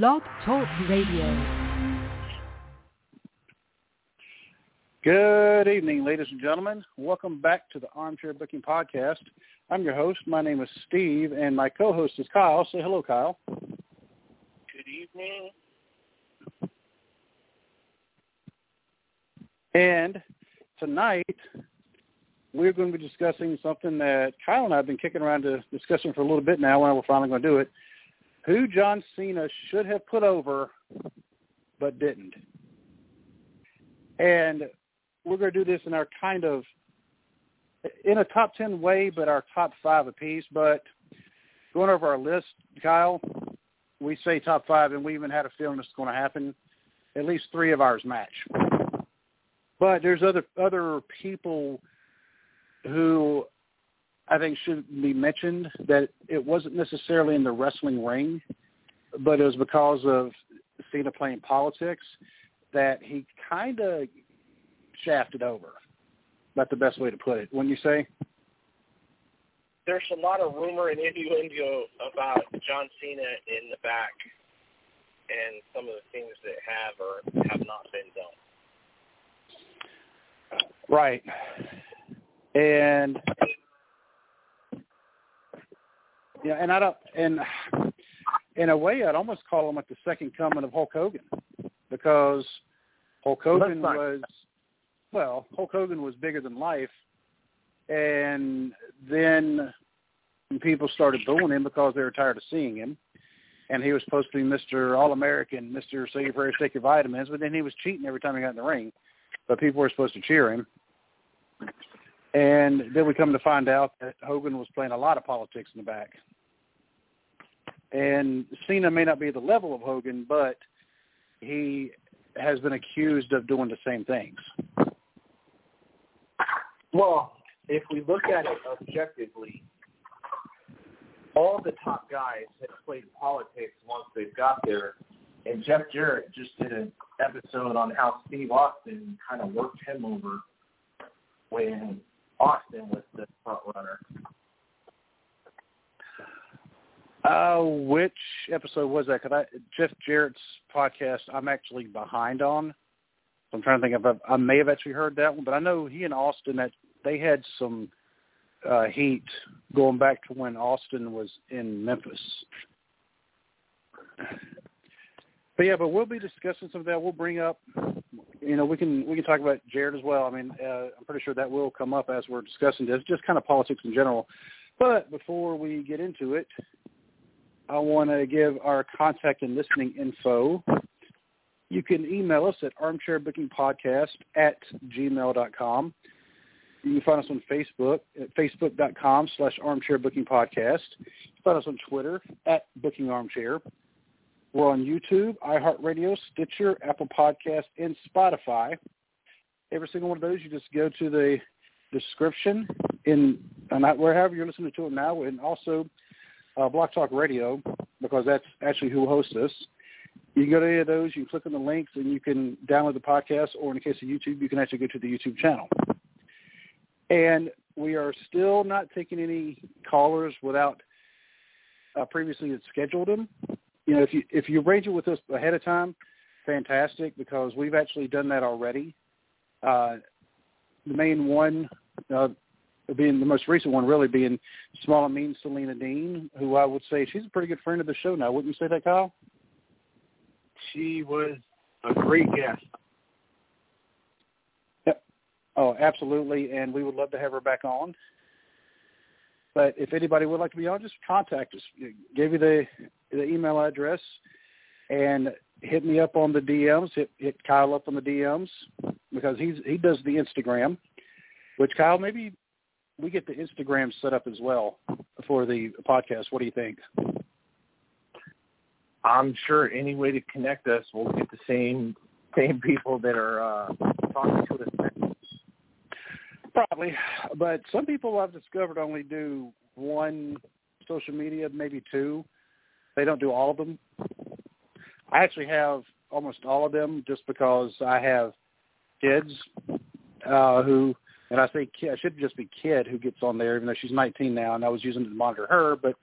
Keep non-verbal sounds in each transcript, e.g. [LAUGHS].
Blog Talk Radio. Good evening, ladies and gentlemen. Welcome back to the Armchair Booking Podcast. I'm your host. My name is Steve, and my co-host is Kyle. Say hello, Kyle. Good evening. And tonight, we're going to be discussing something that Kyle and I have been kicking around to discussing for a little bit now, and we're finally going to do it. Who John Cena should have put over, but didn't. And we're going to do this in our kind of, in a top 10 way, but our top five apiece. But going over our list, Kyle, we say top five, and we even had a feeling this is going to happen. At least three of ours match. But there's other other people who I think should be mentioned that it wasn't necessarily in the wrestling ring, but it was because of Cena playing politics that he kind of shafted over. That's the best way to put it. When you say? There's a lot of rumor and innuendo about John Cena in the back and some of the things that have or have not been done. Right. And yeah, and I don't and in a way I'd almost call him like the second coming of Hulk Hogan because Hulk Hogan was well, Hulk Hogan was bigger than life and then people started booing him because they were tired of seeing him. And he was supposed to be Mr. All American, Mr. Say your prayers, take your vitamins, but then he was cheating every time he got in the ring. But people were supposed to cheer him. And then we come to find out that Hogan was playing a lot of politics in the back. And Cena may not be the level of Hogan, but he has been accused of doing the same things. Well, if we look at it objectively, all the top guys have played politics once they've got there. And Jeff Jarrett just did an episode on how Steve Austin kind of worked him over when Austin was the front runner. Uh, which episode was that? Cause I Jeff Jarrett's podcast. I'm actually behind on. So I'm trying to think if I, I may have actually heard that one, but I know he and Austin that they had some uh, heat going back to when Austin was in Memphis. But yeah, but we'll be discussing some of that. We'll bring up, you know, we can we can talk about Jarrett as well. I mean, uh, I'm pretty sure that will come up as we're discussing this, just kind of politics in general. But before we get into it, I want to give our contact and listening info. You can email us at armchairbookingpodcast at gmail.com. You can find us on Facebook at facebook.com slash armchairbookingpodcast. Find us on Twitter at bookingarmchair. We're on YouTube, iHeartRadio, Stitcher, Apple Podcast, and Spotify. Every single one of those, you just go to the description in wherever you're listening to it now, and also uh, Blog Talk Radio, because that's actually who hosts us. You can go to any of those, you can click on the links, and you can download the podcast, or in the case of YouTube, you can actually go to the YouTube channel. And we are still not taking any callers without uh, previously scheduled them. You know, if you if you arrange it with us ahead of time, fantastic, because we've actually done that already. Uh, the main one uh, being the most recent one, really being Small and Mean Selena Dean, who I would say she's a pretty good friend of the show now. Wouldn't you say that, Kyle? She was a great guest. Yep. Oh, absolutely, and we would love to have her back on. But if anybody would like to be on, just contact us. Give you the the email address and hit me up on the DMs. Hit hit Kyle up on the DMs because he's he does the Instagram. Which Kyle, maybe we get the Instagram set up as well for the podcast. What do you think? I'm sure any way to connect us, we'll get the same same people that are uh, talking to us. Probably, but some people I've discovered only do one social media, maybe two. They don't do all of them. I actually have almost all of them just because I have kids uh, who, and I say kid, I should just be kid who gets on there, even though she's 19 now, and I was using it to monitor her. But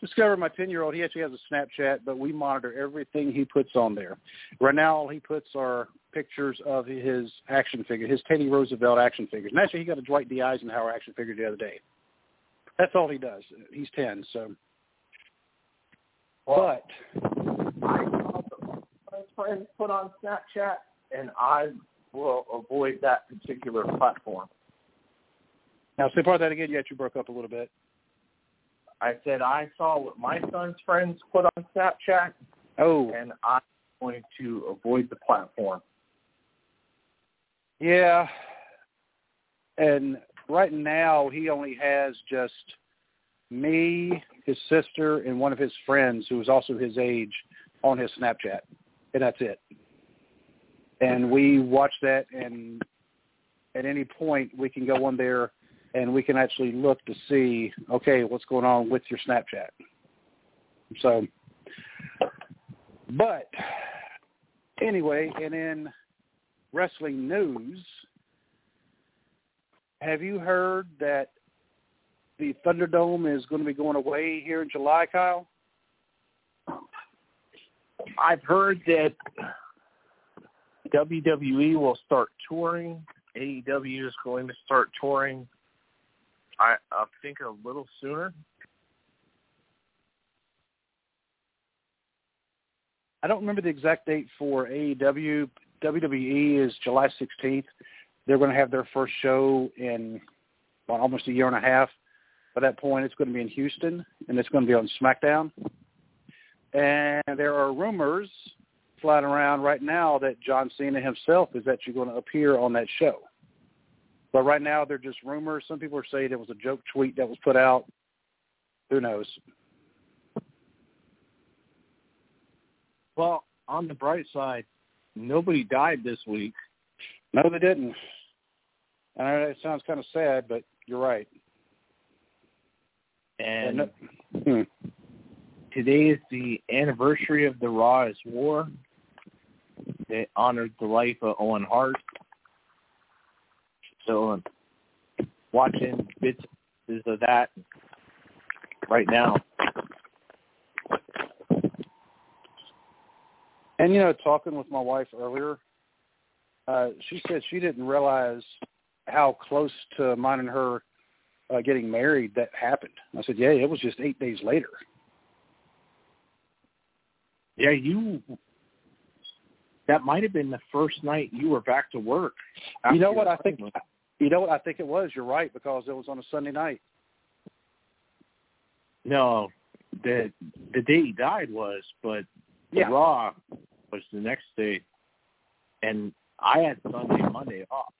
discovered my 10-year-old, he actually has a Snapchat, but we monitor everything he puts on there. Right now, all he puts are pictures of his action figure, his Teddy Roosevelt action figures. And actually, he got a Dwight D. Eisenhower action figure the other day. That's all he does. He's 10, so. Well, but I saw my friends put on Snapchat, and I will avoid that particular platform. now, say part of that again. Yet You broke up a little bit. I said I saw what my son's friends put on Snapchat, Oh, and I'm going to avoid the platform. Yeah. And right now he only has just me, his sister, and one of his friends who is also his age on his Snapchat. And that's it. And we watch that and at any point we can go on there and we can actually look to see, okay, what's going on with your Snapchat. So but anyway, and in wrestling news, have you heard that the Thunderdome is going to be going away here in July, Kyle? I've heard that WWE will start touring. AEW is going to start touring. I, I think a little sooner. I don't remember the exact date for AEW. WWE is July 16th. They're going to have their first show in well, almost a year and a half. By that point, it's going to be in Houston, and it's going to be on SmackDown. And there are rumors flying around right now that John Cena himself is actually going to appear on that show. But right now, they're just rumors. Some people are saying it was a joke tweet that was put out. Who knows? Well, on the bright side, nobody died this week. No, they didn't. And I know it sounds kind of sad, but you're right. And no- hmm. today is the anniversary of the Raw is War. They honored the life of Owen Hart. So I'm watching bits of that right now. And you know, talking with my wife earlier, uh, she said she didn't realize how close to mine and her uh, getting married that happened. I said, yeah, it was just eight days later. Yeah, you. That might have been the first night you were back to work. You know what I think? You know what I think it was. You're right because it was on a Sunday night. No, the the day he died was, but the Yeah. Raw was the next day, and I had Sunday, Monday off.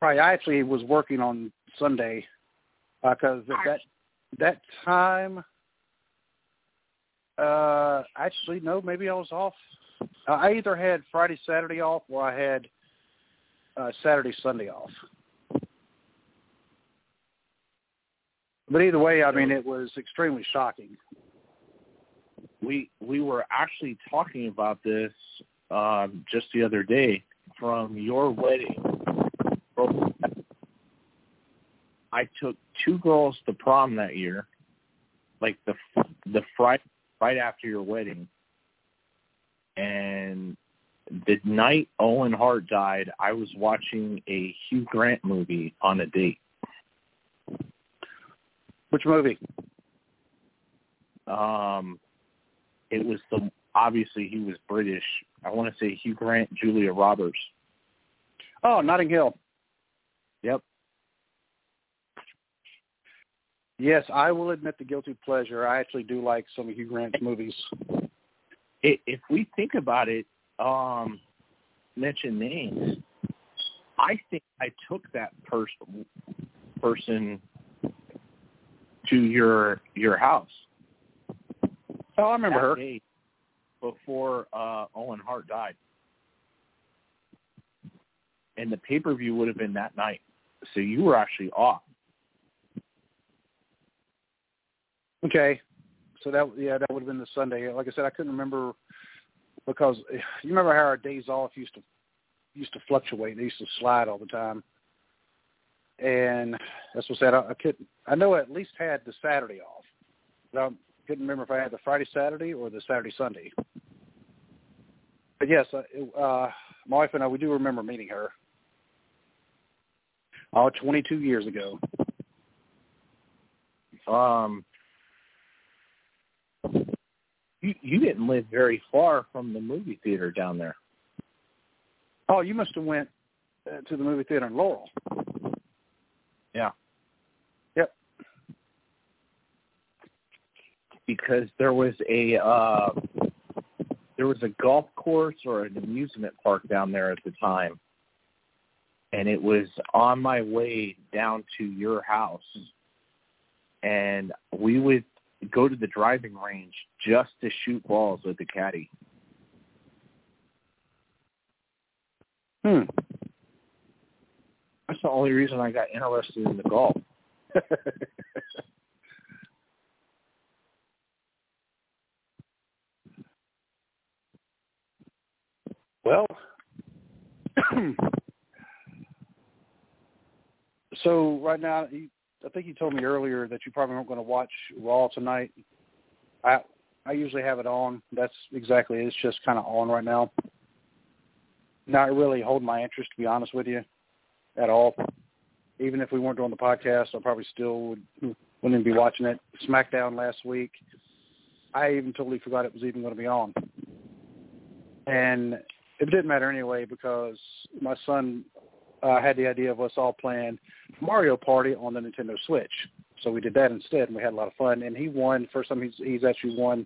Right. I actually was working on Sunday because at that that time. Uh, actually, no. Maybe I was off. Uh, I either had Friday, Saturday off, or I had uh, Saturday, Sunday off. But either way, I mean, it was extremely shocking. We we were actually talking about this um, just the other day from your wedding. I took two girls to prom that year, like the the Friday right after your wedding, and the night Owen Hart died, I was watching a Hugh Grant movie on a date. Which movie? Um, it was the obviously he was British. I want to say Hugh Grant, Julia Roberts. Oh, Notting Hill. Yep. Yes, I will admit the guilty pleasure. I actually do like some of Hugh Grant's movies. If we think about it, um, mention names. I think I took that person person to your your house. Oh, I remember her. day before uh, Owen Hart died, and the pay per view would have been that night. So you were actually off. Okay. So that yeah, that would have been the Sunday. Like I said, I couldn't remember because [SIGHS] you remember how our days off used to used to fluctuate. They used to slide all the time. And that's what I said. I, I could I know I at least had the Saturday off. I couldn't remember if I had the Friday Saturday or the Saturday Sunday. But yes, uh, uh, my wife and I we do remember meeting her. Oh, 22 years ago. Um, you you didn't live very far from the movie theater down there. Oh, you must have went uh, to the movie theater in Laurel. Yeah. Yep. Because there was a uh there was a golf course or an amusement park down there at the time. And it was on my way down to your house. And we would go to the driving range just to shoot balls with the caddy. Hmm. That's the only reason I got interested in the golf. [LAUGHS] well, [CLEARS THROAT] so right now, I think you told me earlier that you probably weren't going to watch Raw tonight. I I usually have it on. That's exactly it. It's just kind of on right now. Not really holding my interest, to be honest with you, at all. Even if we weren't doing the podcast, I probably still would, wouldn't be watching it. SmackDown last week, I even totally forgot it was even going to be on. And it didn't matter anyway because my son uh, had the idea of us all playing Mario Party on the Nintendo Switch. So we did that instead, and we had a lot of fun. And he won. First time he's, he's actually won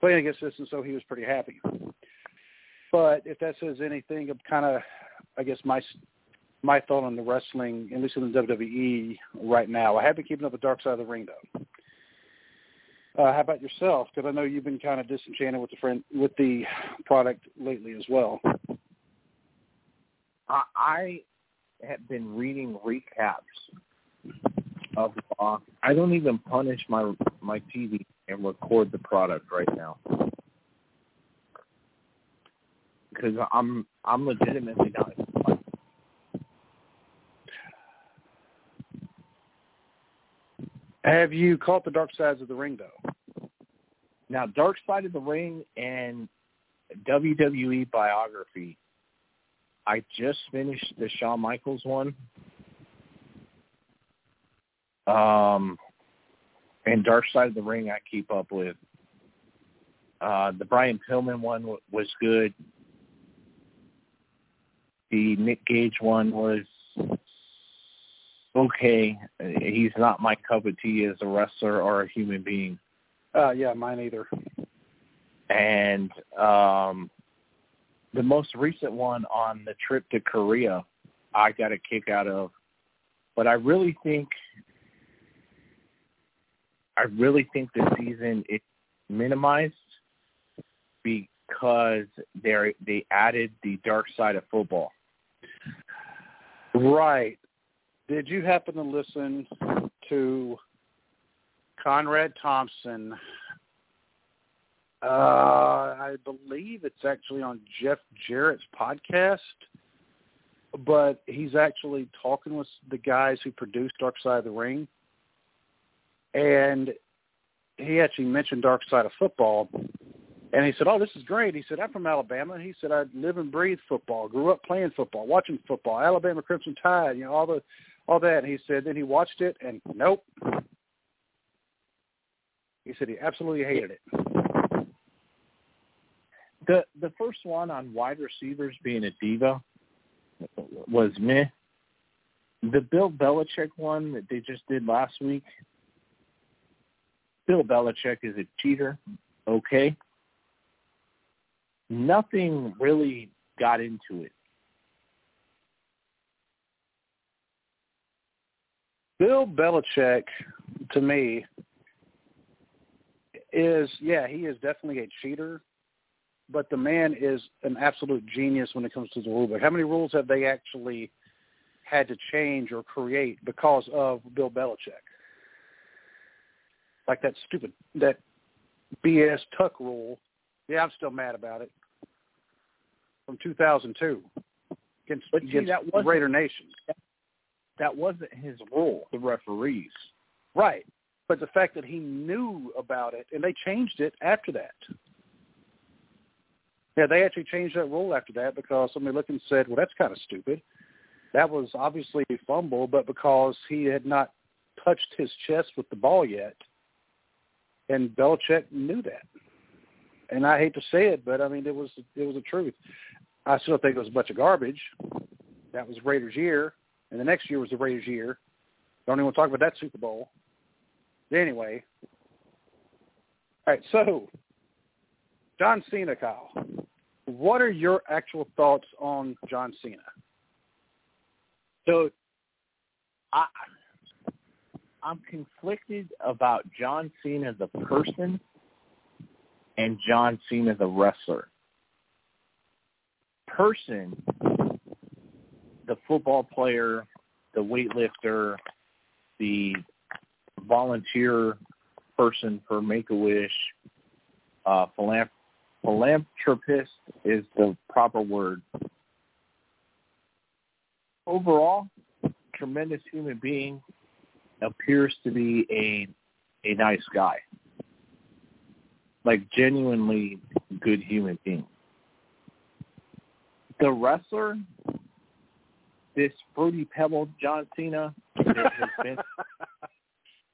playing against us, and so he was pretty happy. But if that says anything of kind of, I guess my my thought on the wrestling, at least in the WWE right now, I have been keeping up with Dark Side of the Ring though. Uh, how about yourself? Because I know you've been kind of disenchanted with the friend with the product lately as well. I, have been reading recaps of Raw. I don't even punish my my TV and record the product right now because I'm I'm legitimately not. Have you caught the Dark Sides of the Ring though? Now, Dark Side of the Ring and WWE biography. I just finished the Shawn Michaels one. Um, and Dark Side of the Ring I keep up with. Uh, the Brian Pillman one w- was good. The Nick Gage one was okay. He's not my cup of tea as a wrestler or a human being. Uh, yeah, mine either. And um, the most recent one on the trip to Korea, I got a kick out of. But I really think, I really think this season is minimized because they they added the dark side of football. Right. Did you happen to listen to Conrad Thompson? Uh, I believe it's actually on Jeff Jarrett's podcast, but he's actually talking with the guys who produced Dark Side of the Ring, and he actually mentioned Dark Side of Football, and he said, "Oh, this is great." He said, "I'm from Alabama." He said, "I live and breathe football. Grew up playing football, watching football. Alabama Crimson Tide, you know, all the all that." And he said, then he watched it, and nope. He said he absolutely hated it. The the first one on wide receivers being a diva was meh. The Bill Belichick one that they just did last week. Bill Belichick is a cheater. Okay. Nothing really got into it. Bill Belichick, to me, is yeah, he is definitely a cheater, but the man is an absolute genius when it comes to the rule book. How many rules have they actually had to change or create because of Bill Belichick? Like that stupid that BS Tuck rule. Yeah, I'm still mad about it. From 2002 against, But see, against that Raider Nation. That wasn't his role, the referees. Right. but the fact that he knew about it and they changed it after that. Yeah, they actually changed that rule after that because somebody looked and said, "Well, that's kind of stupid." That was obviously a fumble, but because he had not touched his chest with the ball yet, and Belichick knew that. And I hate to say it, but I mean it was it was the truth. I still think it was a bunch of garbage. That was Raiders' year, and the next year was the Raiders' year. Don't even want to talk about that Super Bowl. But Anyway, all right. So, John Cena, Kyle, what are your actual thoughts on John Cena? So, I I'm conflicted about John Cena the person and John Cena the wrestler. Person, the football player, the weightlifter, the volunteer person for Make a Wish, uh, philanthrop- philanthropist is the proper word. Overall, tremendous human being, appears to be a a nice guy, like genuinely good human being. The wrestler, this fruity pebble John Cena, that has been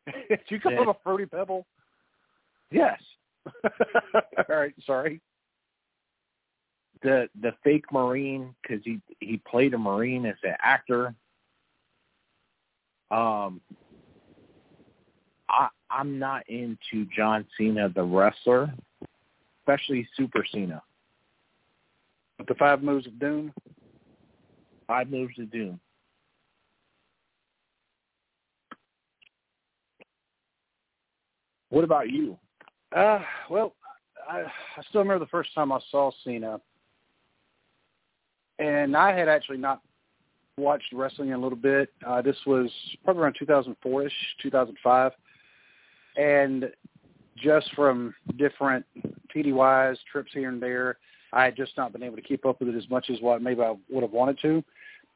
[LAUGHS] Did you call him a fruity pebble? yes, [LAUGHS] All right, sorry. the the fake Marine because he he played a Marine as an actor. Um, I I'm not into John Cena the wrestler, especially Super Cena. With the five moves of doom. Five moves to doom. What about you? Uh, well, I, I still remember the first time I saw Cena, and I had actually not watched wrestling in a little bit. Uh, this was probably around 2004ish, 2005, and just from different TDYs, trips here and there, I had just not been able to keep up with it as much as what maybe I would have wanted to.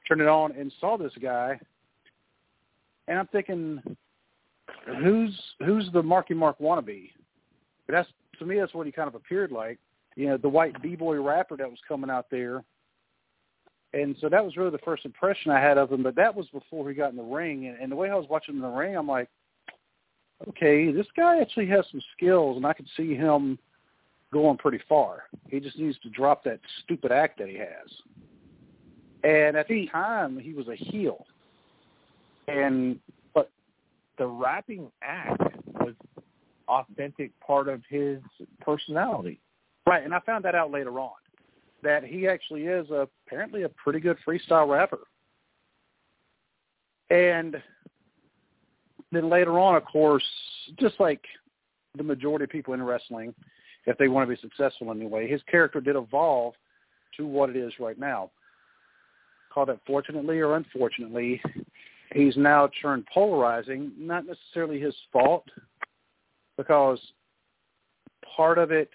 Turned it on and saw this guy, and I'm thinking, who's who's the Marky Mark wannabe? But that's to me, that's what he kind of appeared like. You know, the white b-boy rapper that was coming out there. And so that was really the first impression I had of him. But that was before he got in the ring. And, and the way I was watching him in the ring, I'm like, okay, this guy actually has some skills, and I could see him going pretty far. He just needs to drop that stupid act that he has. And at the time, he was a heel. And But the rapping act was authentic part of his personality. Right, and I found that out later on, that he actually is a, apparently a pretty good freestyle rapper. And then later on, of course, just like the majority of people in wrestling, if they want to be successful anyway, his character did evolve to what it is right now. Call that fortunately or unfortunately, he's now turned polarizing, not necessarily his fault, because part of it,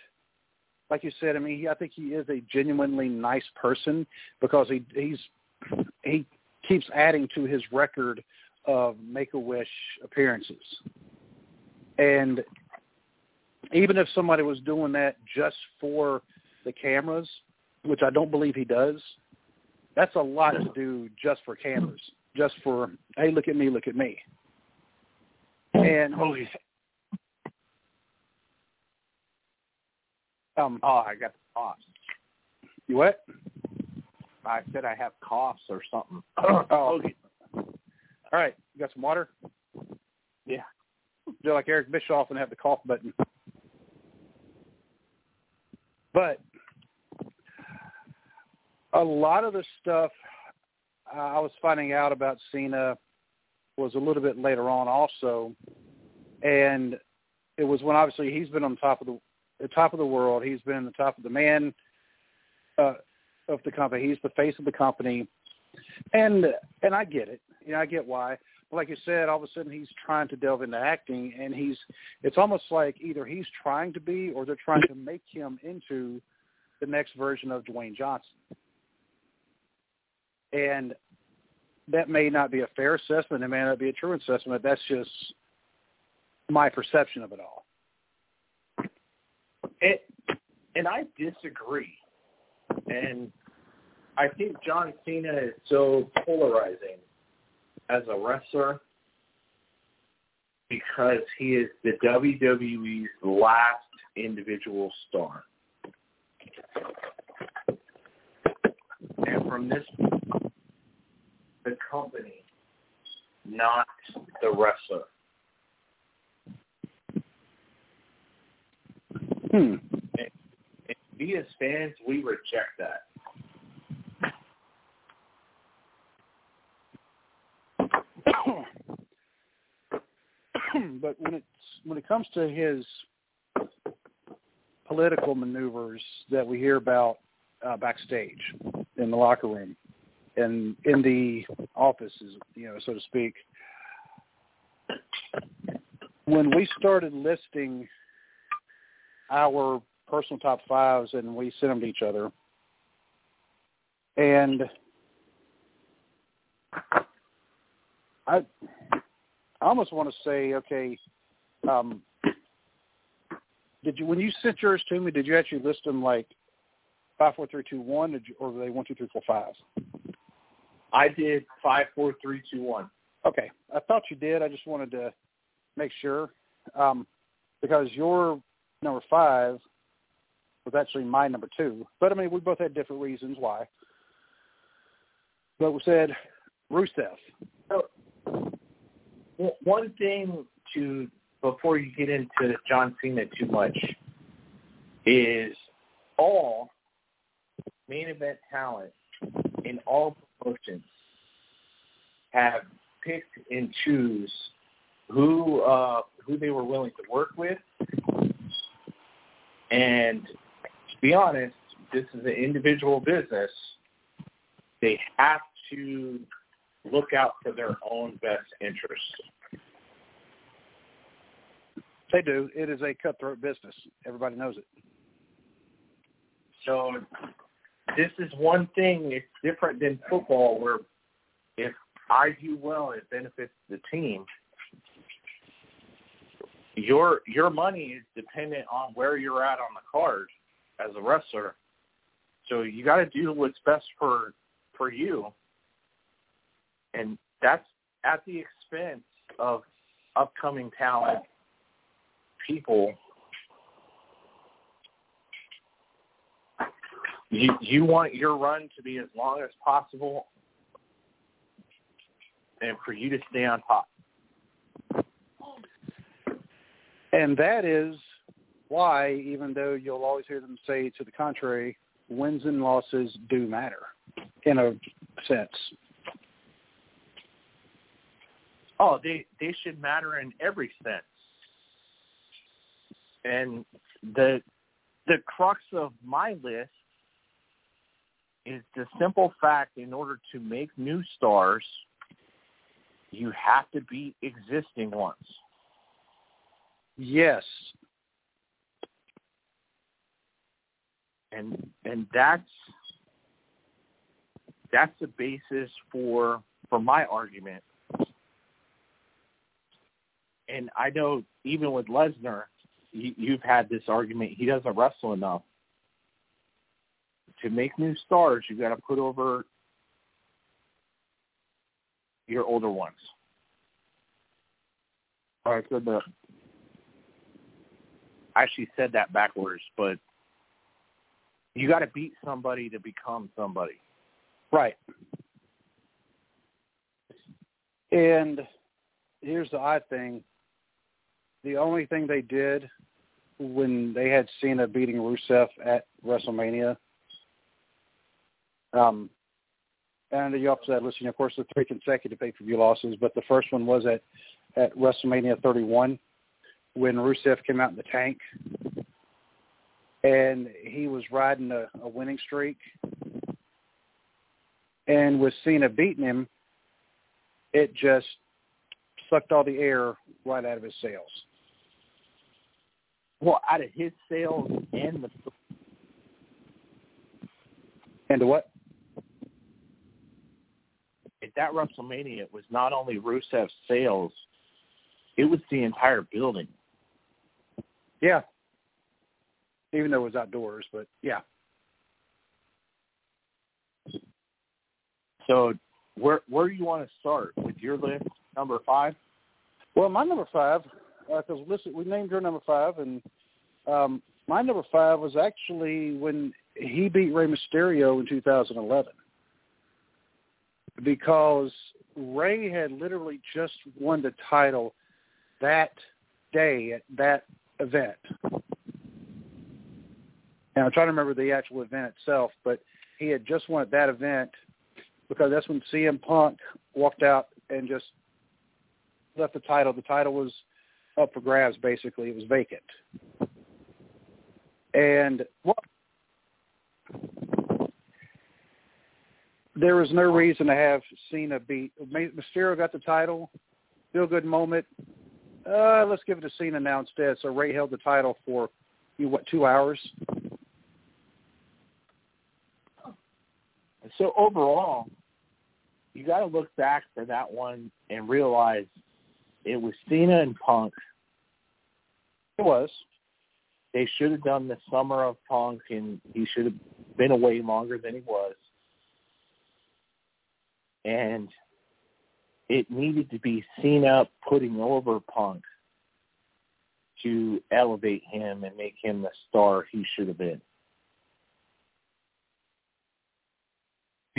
like you said, I mean, he, I think he is a genuinely nice person because he he's he keeps adding to his record of Make a Wish appearances, and even if somebody was doing that just for the cameras, which I don't believe he does, that's a lot to do just for cameras, just for hey, look at me, look at me. And Holy um, Oh, I got the coughs. you what? I said I have coughs or something. [CLEARS THROAT] Oh, okay. All right, you got some water? Yeah. Do like Eric Bischoff and have the cough button. But a lot of the stuff I was finding out about Cena was a little bit later on also, and it was when obviously he's been on top of the, the top of the world. He's been the top of the man uh, of the company. He's the face of the company, and and I get it. You know, I get why. But like you said, all of a sudden he's trying to delve into acting, and he's it's almost like either he's trying to be or they're trying to make him into the next version of Dwayne Johnson. And that may not be a fair assessment. It may not be a true assessment. That's just my perception of it all. And, and I disagree. And I think John Cena is so polarizing as a wrestler because he is the WWE's last individual star. And from this, the company, not the wrestler. Hmm. And, and we as fans, we reject that. but when it's when it comes to his political maneuvers that we hear about uh, backstage in the locker room and in the offices, you know, so to speak, when we started listing our personal top fives and we sent them to each other, and I I almost want to say, okay, um, did you when you sent yours to me? Did you actually list them like five, four, three, two, one, or were they one, two, three, four, five? I did five, four, three, two, one. Okay, I thought you did. I just wanted to make sure um, because your number five was actually my number two. But I mean, we both had different reasons why. But we said Rusev. So, one thing to before you get into John Cena too much is all main event talent in all promotions have picked and choose who uh, who they were willing to work with, and to be honest, this is an individual business. They have to look out for their own best interests. They do. It is a cutthroat business. Everybody knows it. So this is one thing. It's different than football, where if I do well, it benefits the team. Your your money is dependent on where you're at on the card as a wrestler. So you got to do what's best for for you, and that's at the expense of upcoming talent, people. You you want your run to be as long as possible, and for you to stay on top. And that is why, even though you'll always hear them say to the contrary, wins and losses do matter in a sense. Oh, they they should matter in every sense. And the the crux of my list is the simple fact in order to make new stars, you have to beat existing ones. Yes. And and that's that's the basis for for my argument. And I know even with Lesnar, you, you've had this argument. He doesn't wrestle enough. To make new stars, you got to put over your older ones. Right, so the I actually said that backwards, but you got to beat somebody to become somebody. Right. And here's the odd thing. The only thing they did when they had Cena beating Rusev at WrestleMania, um, and you also had listening, of course, the three consecutive pay-per-view losses, but the first one was at, at WrestleMania 31 when Rusev came out in the tank and he was riding a, a winning streak. And with Cena beating him, it just sucked all the air right out of his sails. Well, out of his sails and the And the what? At that WrestleMania, it was not only Rusev's sails, it was the entire building. Yeah. Even though it was outdoors, but yeah. So where where do you want to start with your list number five? Well, my number five, because uh, listen, we named your number five, and um, my number five was actually when he beat Rey Mysterio in 2011, because Rey had literally just won the title that day at that event. And I'm trying to remember the actual event itself, but he had just won at that event because that's when CM Punk walked out and just left the title. The title was up for grabs, basically. It was vacant. And there was no reason to have Cena beat Mysterio got the title. Feel good moment. Uh, let's give it to Cena now instead. So Rey held the title for what two hours. So overall, you got to look back for that one and realize it was Cena and Punk. It was. They should have done the summer of Punk, and he should have been away longer than he was. And it needed to be Cena putting over Punk to elevate him and make him the star he should have been.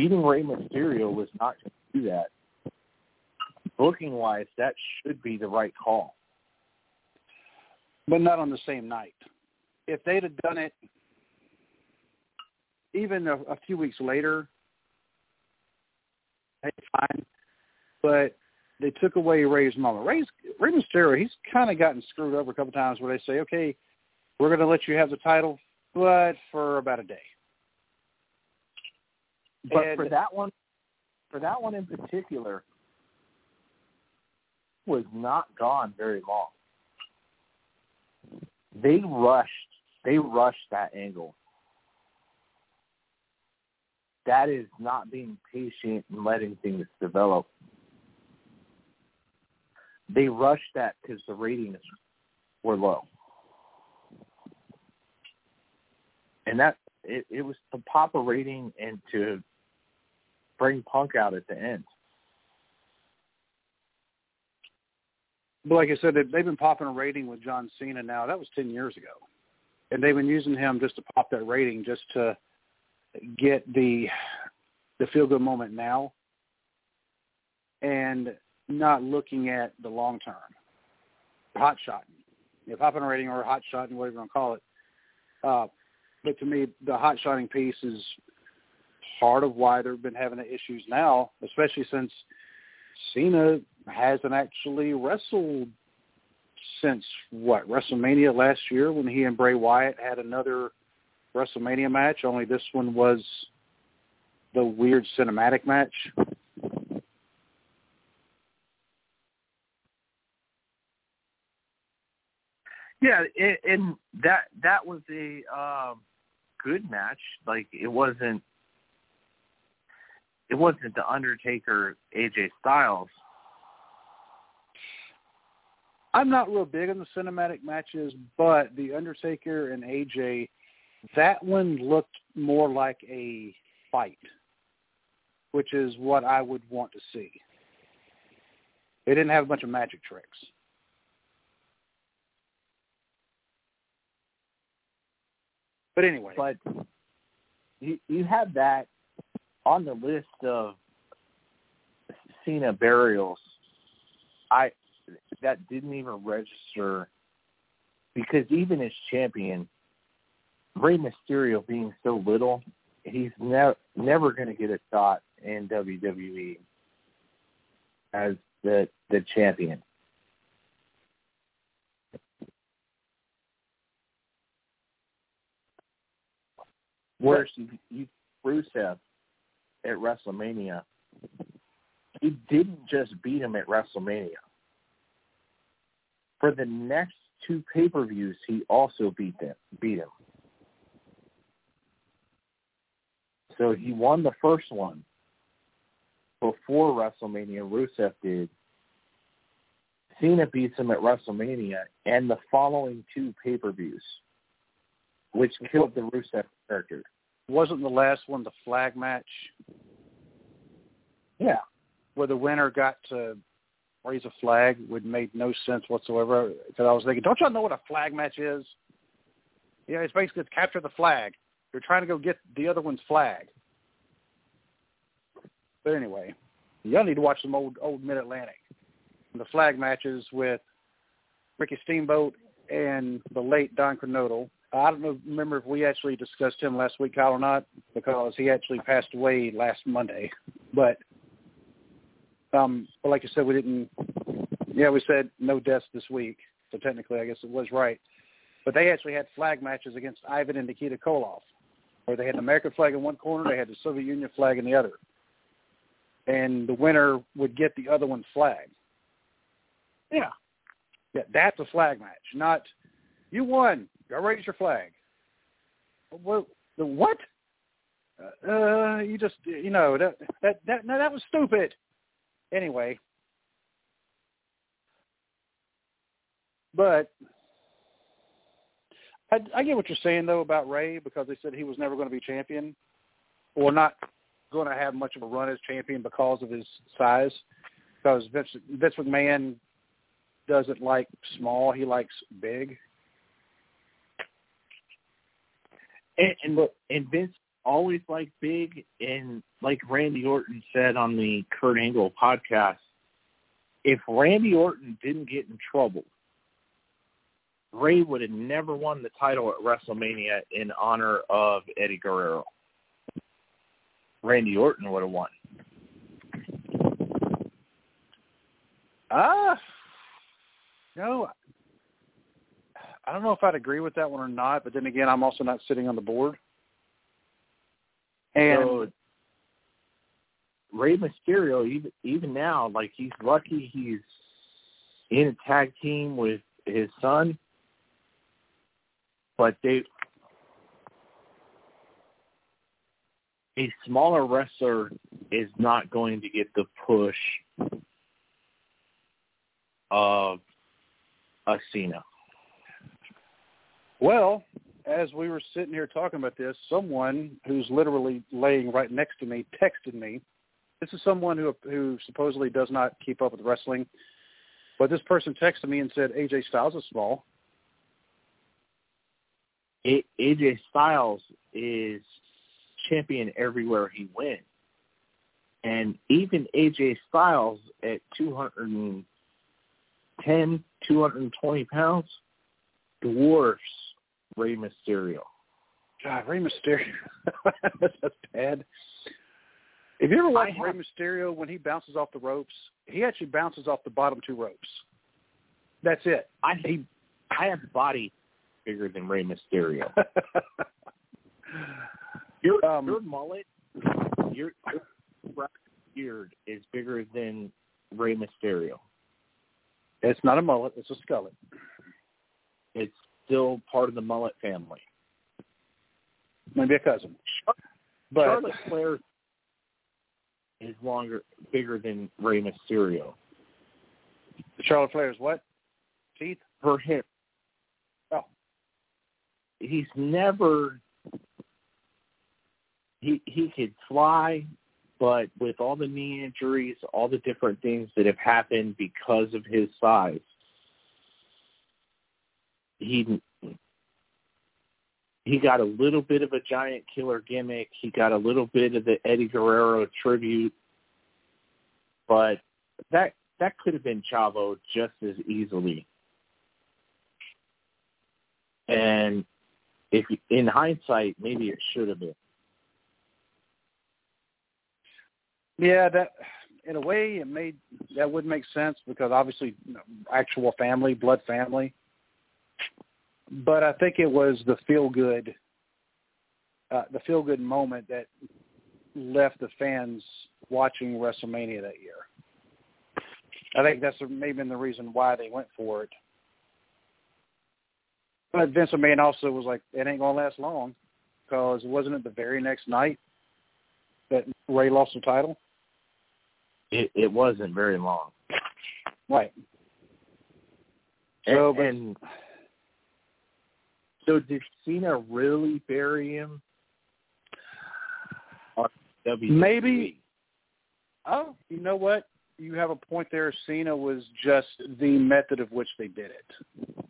beating Rey Mysterio was not going to do that. Booking wise, that should be the right call. But not on the same night. If they'd have done it even a, a few weeks later, hey, fine. But they took away Rey's moment. Rey's, Rey Mysterio, he's kind of gotten screwed over a couple times where they say, okay, we're going to let you have the title, but for about a day. But and, for that one, for that one in particular, was not gone very long. They rushed. They rushed that angle. That is not being patient and letting things develop. They rushed that because the ratings were low. And that it, it was to pop a rating and to bring Punk out at the end. But like I said, they've been popping a rating with John Cena now. That was ten years ago, and they've been using him just to pop that rating, just to get the the feel good moment now, and not looking at the long term. Hot shot, you know, popping a rating or hot shot, and whatever you want to call it. Uh, but to me, the hot shotting piece is part of why they've been having the issues now, especially since Cena hasn't actually wrestled since what WrestleMania last year when he and Bray Wyatt had another WrestleMania match. Only this one was the weird cinematic match. Yeah, and that that was a um, good match. Like it wasn't it wasn't the Undertaker AJ Styles. I'm not real big on the cinematic matches, but the Undertaker and AJ, that one looked more like a fight, which is what I would want to see. They didn't have a bunch of magic tricks. But anyway, but you you had that on the list of Cena burials, I that didn't even register because even as champion, Rey Mysterio being so little, he's never never going to get a shot in WWE as the the champion. Whereas you, you Rusev at WrestleMania, he didn't just beat him at WrestleMania. For the next two pay-per-views, he also beat them, beat him. So he won the first one before WrestleMania. Rusev did. Cena beats him at WrestleMania and the following two pay-per-views, which killed the Rusev character. Wasn't the last one the flag match Yeah. where the winner got to raise a flag, would made no sense whatsoever. Because I was thinking, don't y'all know what a flag match is? Yeah, it's basically to capture the flag. You're trying to go get the other one's flag. But anyway, y'all need to watch some old old Mid Atlantic. The flag matches with Ricky Steamboat and the late Don Kernodle. I don't know, remember if we actually discussed him last week, Kyle, or not, because he actually passed away last Monday. But um, but like I said, we didn't. Yeah, we said no deaths this week, so technically, I guess it was right. But they actually had flag matches against Ivan and Nikita Koloff, where they had an American flag in one corner, they had the Soviet Union flag in the other, and the winner would get the other one's flag. Yeah, yeah, that's a flag match, not you won. I raised your flag. What? The what? Uh, you just you know that that that no, that was stupid. Anyway, but I, I get what you're saying though about Rey because they said he was never going to be champion, or not going to have much of a run as champion because of his size. Because Vince, Vince McMahon doesn't like small; he likes big. And and, look, and Vince always liked big, and like Randy Orton said on the Kurt Angle podcast, if Randy Orton didn't get in trouble, Rey would have never won the title at WrestleMania in honor of Eddie Guerrero. Randy Orton would have won. Ah, uh, no, I don't know if I'd agree with that one or not. But then again, I'm also not sitting on the board. And so, Rey Mysterio, even even now, like he's lucky he's in a tag team with his son, but they a smaller wrestler is not going to get the push of a Cena. Well, as we were sitting here talking about this, someone who's literally laying right next to me texted me. This is someone who who supposedly does not keep up with wrestling, but this person texted me and said AJ Styles is small. AJ Styles is champion everywhere he went, and even AJ Styles at 210, 220 pounds dwarfs Rey Mysterio. God, Rey Mysterio. [LAUGHS] That's bad. If you ever watch Rey Mysterio when he bounces off the ropes, he actually bounces off the bottom two ropes. That's it. I he, I have body bigger than Rey Mysterio. [LAUGHS] your um, your mullet, your, your beard is bigger than Rey Mysterio. It's not a mullet; it's a skullet. It's still part of the mullet family. Maybe a cousin. But Charlotte Flair is longer, bigger than Rey Mysterio. Charlotte Flair's what? Teeth? Her hip. He's never. He he could fly, but with all the knee injuries, all the different things that have happened because of his size, he he got a little bit of a giant killer gimmick. He got a little bit of the Eddie Guerrero tribute, but that that could have been Chavo just as easily. And if in hindsight, maybe it should have been. Yeah, that in a way it made that would make sense because obviously actual family, blood family but I think it was the feel good, uh, the feel good moment that left the fans watching WrestleMania that year. I think that's maybe the reason why they went for it. But Vince McMahon also was like, it ain't gonna last long, because wasn't it the very next night that Rey lost the title? It, it wasn't very long. Right. So, and, and so did Cena really bury him? Maybe. Oh, you know what? You have a point there. Cena was just the method of which they did it.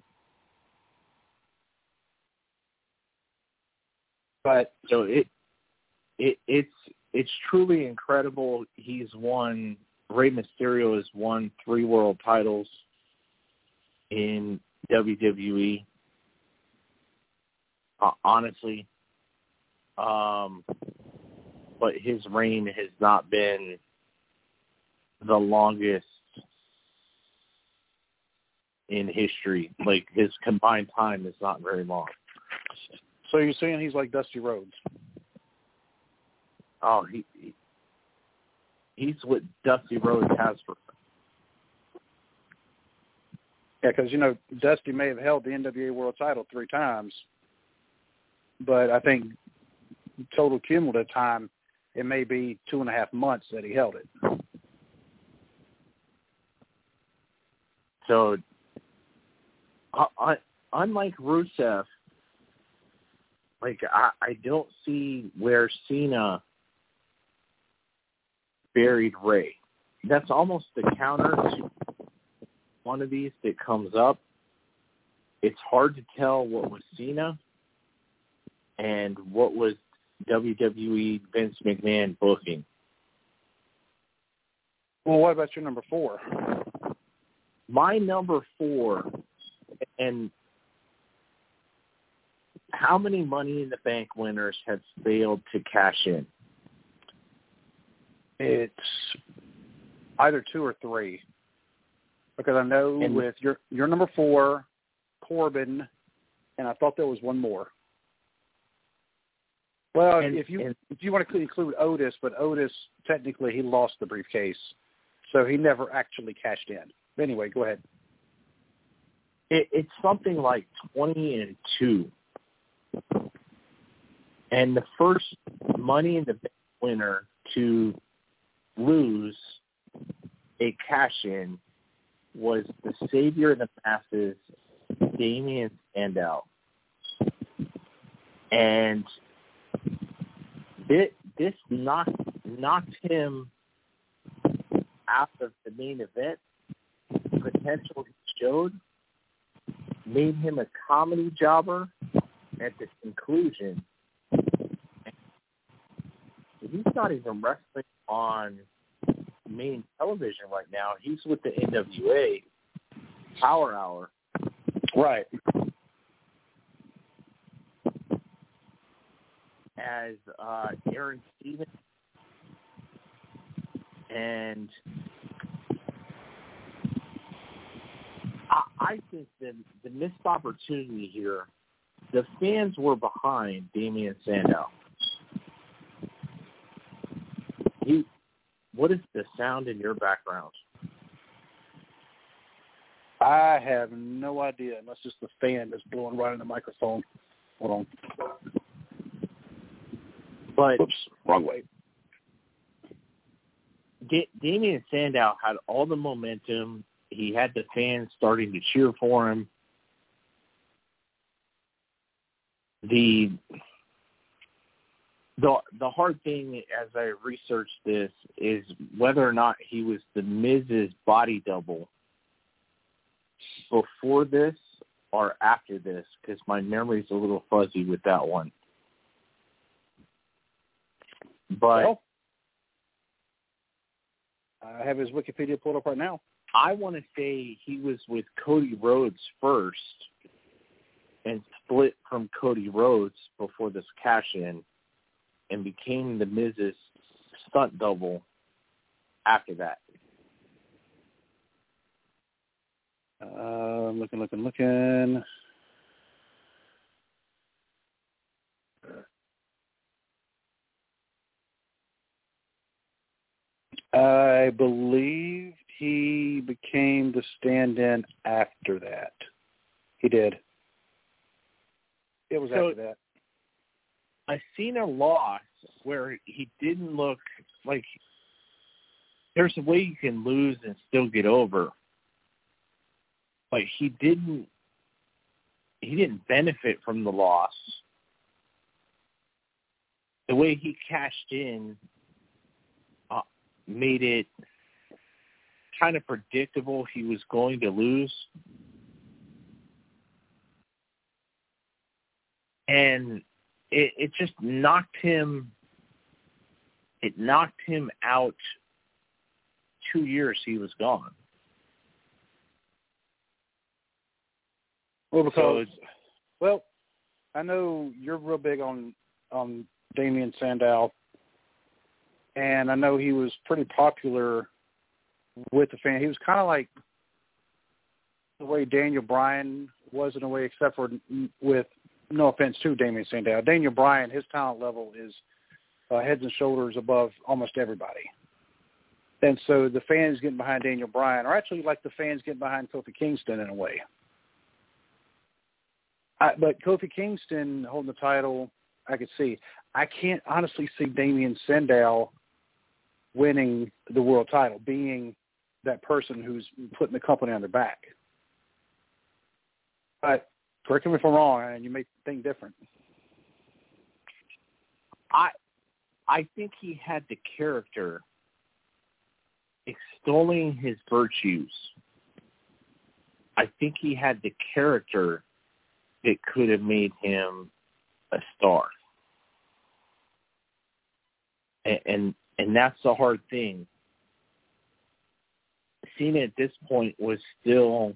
But so it, it it's it's truly incredible. He's won. Rey Mysterio has won three world titles in WWE. Uh, honestly, um, but his reign has not been the longest in history. Like his combined time is not very long. So you're saying he's like Dusty Rhodes? Oh, he, he he's what Dusty Rhodes has for. Yeah, because you know Dusty may have held the NWA World Title three times, but I think total cumulative time it may be two and a half months that he held it. So, uh, unlike Rusev, like I, I don't see where Cena buried Rey. That's almost the counter to one of these that comes up. It's hard to tell what was Cena and what was WWE Vince McMahon booking. Well, what about your number four? My number four, and how many Money in the Bank winners have failed to cash in? It's either two or three, because I know and, with your your number four, Corbin, and I thought there was one more. Well, and, if you and, if you want to include Otis, but Otis technically he lost the briefcase, so he never actually cashed in. But anyway, go ahead. It, it's something like twenty and two, and the first Money in the winner to lose a cash in was the savior of the masses, Damien Sandow. And this, this knocked knocked him out of the main event. Potential he showed made him a comedy jobber at the conclusion. He's not even wrestling on main television right now. He's with the NWA Power Hour. Right. As uh, Aron Stevens and I, I think the the missed opportunity here, the fans were behind Damien Sandow. He what is the sound in your background? I have no idea unless it's the fan that's blowing right in the microphone. Hold on. But Oops, wrong way. D- Damien Sandow had all the momentum. He had the fans starting to cheer for him. The the the hard thing as I researched this is whether or not he was the Miz's body double before this or after this, because my memory's a little fuzzy with that one. But well, I have his Wikipedia pulled up right now. I want to say he was with Cody Rhodes first and split from Cody Rhodes before this cash in and became the Miz's stunt double after that. Uh, looking, looking, looking. I believe he became the stand-in after that. He did. It was so, after that. I seen a loss where he didn't look like there's a way you can lose and still get over. but he didn't he didn't benefit from the loss. The way he cashed in uh, made it kind of predictable he was going to lose. And it, it just knocked him it knocked him out two years he was gone. Well, because well, I know you're real big on on Damien Sandow, and I know he was pretty popular with the fan. He was kind of like the way Daniel Bryan was in a way, except for with no offense to Damien Sandow. Daniel Bryan, his talent level is uh, heads and shoulders above almost everybody. And so the fans getting behind Daniel Bryan are actually like the fans getting behind Kofi Kingston in a way. I, but Kofi Kingston holding the title, I could see. I can't honestly see Damien Sandow winning the world title, being that person who's putting the company on their back. But correct me if I'm wrong, and you may think different. I I think he had the character extolling his virtues. I think he had the character that could have made him a star. And and, and that's the hard thing. Cena at this point was still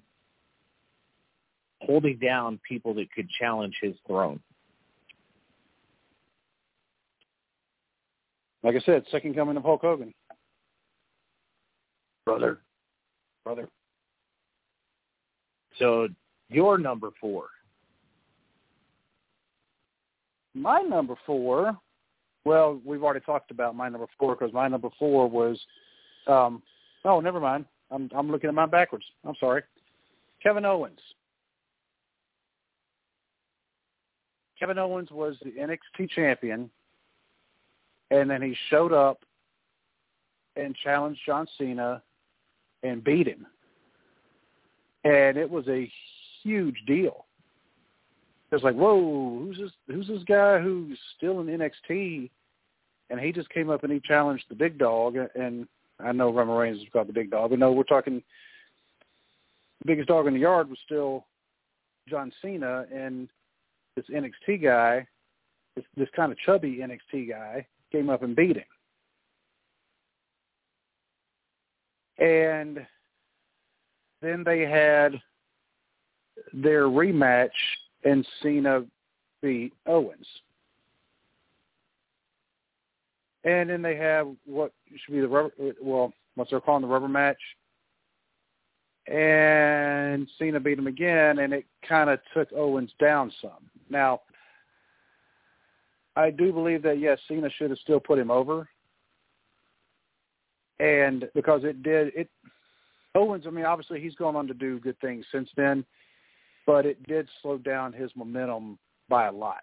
holding down people that could challenge his throne. Like I said, second coming of Hulk Hogan. Brother. Brother. So your number four. My number four, well, we've already talked about my number four because my number four was, um, oh, never mind. I'm I'm looking at mine backwards. I'm sorry. Kevin Owens. Kevin Owens was the NXT champion, and then he showed up and challenged John Cena and beat him. And it was a huge deal. It's like, whoa, who's this? Who's this guy who's still in NXT? And he just came up and he challenged the big dog. And I know Roman Reigns is called the big dog, but no, we're talking the biggest dog in the yard was still John Cena, and this NXT guy, this, this kind of chubby NXT guy, came up and beat him. And then they had their rematch, and Cena beat Owens. And then they have what should be the rubber, well, what they're calling the rubber match. And Cena beat him again, and it kind of took Owens down some. Now, I do believe that yes, Cena should have still put him over, and because it did it. Owens, I mean, obviously he's gone on to do good things since then, but it did slow down his momentum by a lot.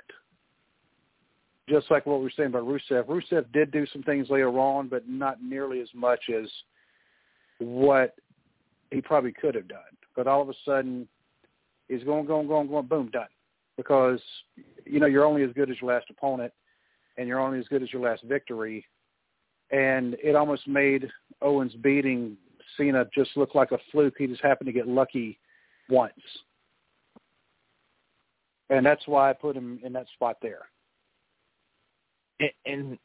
Just like what we were saying about Rusev, Rusev did do some things later on, but not nearly as much as what he probably could have done. But all of a sudden, he's going, going, going, going, boom, done because you know you're only as good as your last opponent, and you're only as good as your last victory. And it almost made Owens beating Cena just look like a fluke. He just happened to get lucky once, and that's why I put him in that spot there. And and,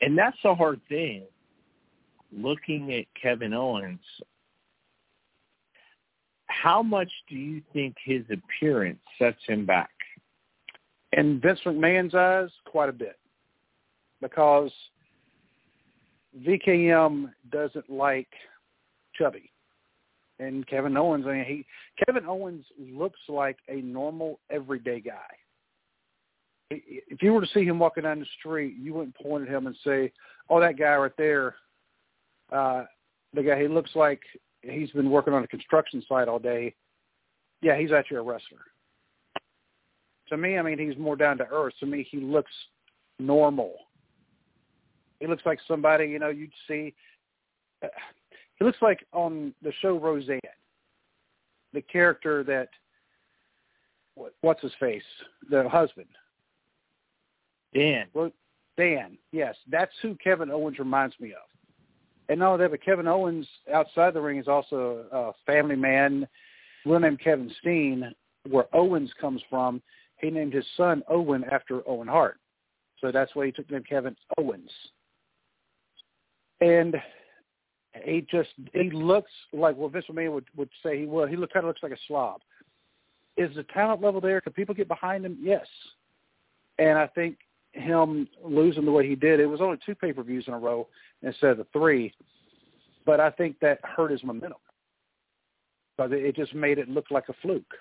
and that's the hard thing. Looking at Kevin Owens, how much do you think his appearance sets him back? In Vince McMahon's eyes, quite a bit, because VKM doesn't like chubby, and Kevin Owens. I mean, he Kevin Owens looks like a normal everyday guy. If you were to see him walking down the street, you wouldn't point at him and say, "Oh, that guy right there." Uh, the guy he looks like he's been working on a construction site all day. Yeah, he's actually a wrestler. To me, I mean, he's more down to earth. To me, he looks normal. He looks like somebody you know you'd see. Uh, he looks like on the show Roseanne. the character that what, what's his face, the husband, Dan. Well, Dan. Yes, that's who Kevin Owens reminds me of. And not only that, but Kevin Owens outside the ring is also a family man, real name Kevin Steen, where Owens comes from. He named his son Owen after Owen Hart. So that's why he took the name Kevin Owens. And he just he looks like what Vince McMahon would would say he would. He look kind of looks like a slob. Is the talent level there? Can people get behind him? Yes. And I think him losing the way he did, it was only two pay per views in a row instead of the three. But I think that hurt his momentum. Because it just made it look like a fluke.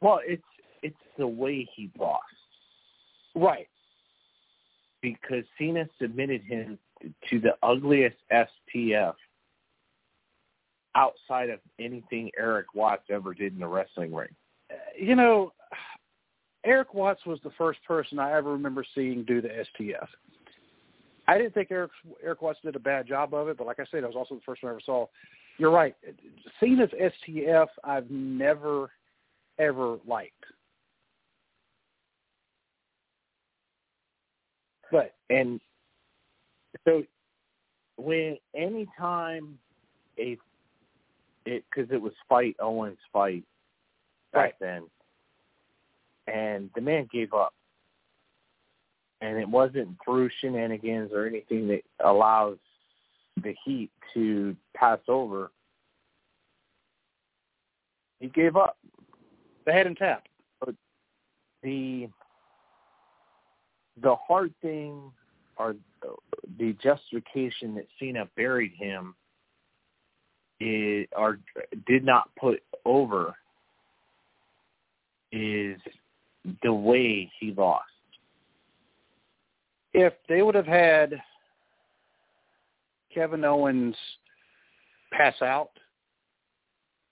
Well, it's it's the way he lost. Right. Because Cena submitted him to the ugliest STF outside of anything Erik Watts ever did in the wrestling ring. You know, Erik Watts was the first person I ever remember seeing do the STF. I didn't think Eric Erik Watts did a bad job of it, but like I said, it was also the first one I ever saw. You're right. Cena's STF, I've never ever liked. But and so when any time a it because it was fight Owens fight back Right. then, and the man gave up, and it wasn't through shenanigans or anything that allows the heat to pass over. He gave up. they had him tapped. But the the hard thing or the justification that Cena buried him is or did not put over is the way he lost. If they would have had Kevin Owens pass out,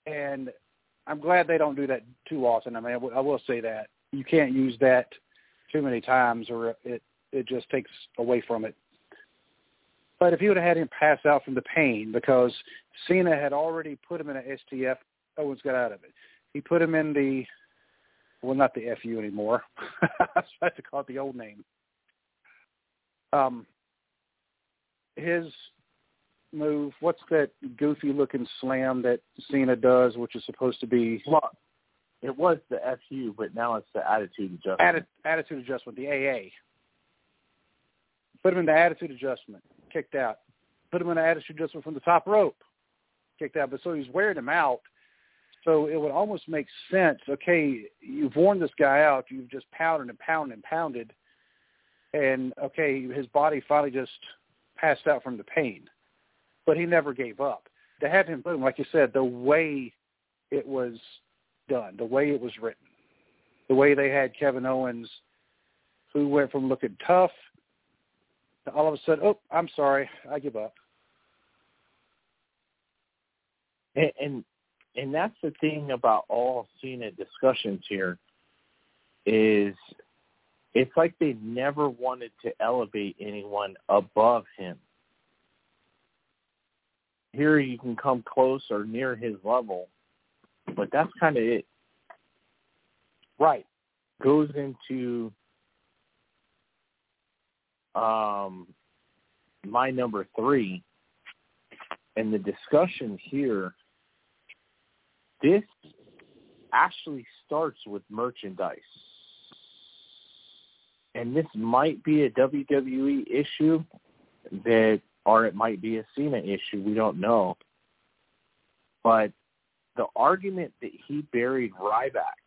and I'm glad they don't do that too often. I mean, I will- I will say that you can't use that too many times, or it it just takes away from it. But if he would have had him pass out from the pain, because Cena had already put him in an STF, Owens got out of it. He put him in the well, not the FU anymore. [LAUGHS] I was to call it the old name. Um, his move. What's that goofy looking slam that Cena does, which is supposed to be Well, it was the FU, but now it's the attitude adjustment. atti- attitude adjustment, the AA. Put him in the attitude adjustment, kicked out. Put him in the attitude adjustment from the top rope, kicked out. But so he's wearing him out. So it would almost make sense. Okay, you've worn this guy out. You've just pounded and pounded and pounded, and okay, his body finally just passed out from the pain. But he never gave up. To have him boom, like you said, the way it was done, the way it was written, the way they had Kevin Owens, who went from looking tough to all of a sudden, oh, I'm sorry, I give up. and, and and that's the thing about all Cena discussions here is it's like they never wanted to elevate anyone above him. Here you can come close or near his level, but that's kind of it. Right. Goes into um, my number three, and the discussion here this actually starts with merchandise. And this might be a WWE issue that or it might be a Cena issue, we don't know. But the argument that he buried Ryback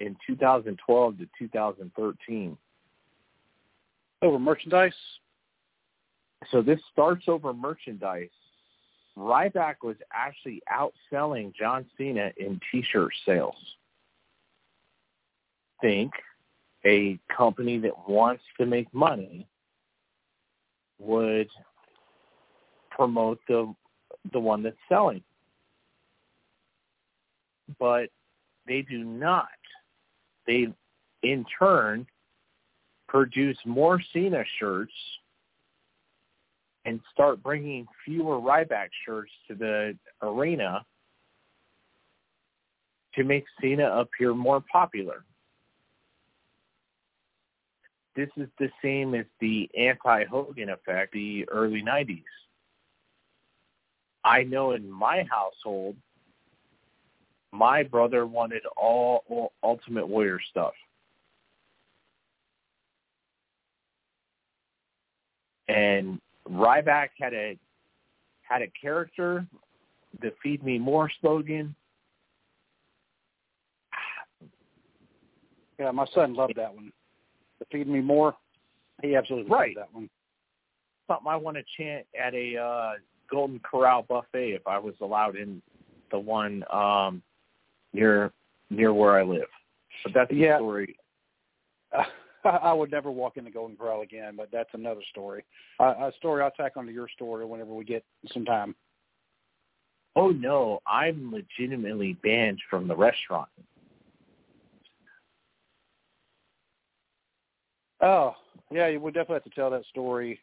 in 2012 to 2013. Over merchandise. So this starts over merchandise Ryback was actually outselling John Cena in T-shirt sales. Think a company that wants to make money would promote the the one that's selling, but they do not. They, in turn, produce more Cena shirts and start bringing fewer Ryback shirts to the arena to make Cena appear more popular. This is the same as the anti-Hogan effect, the early 90s. I know in my household, my brother wanted all, Ultimate Warrior stuff. And Ryback had a had a character, the "Feed Me More" slogan. Yeah, my son loved that one. The "Feed Me More." He absolutely Right. loved that one. Something I want to chant at a uh, Golden Corral buffet if I was allowed in the one um, near near where I live. But that's Yeah. the story. [LAUGHS] [LAUGHS] I would never walk in the Golden Corral again, but that's another story. Uh, a story I'll tack onto your story whenever we get some time. Oh no, I'm legitimately banned from the restaurant. Oh, yeah, we definitely have to tell that story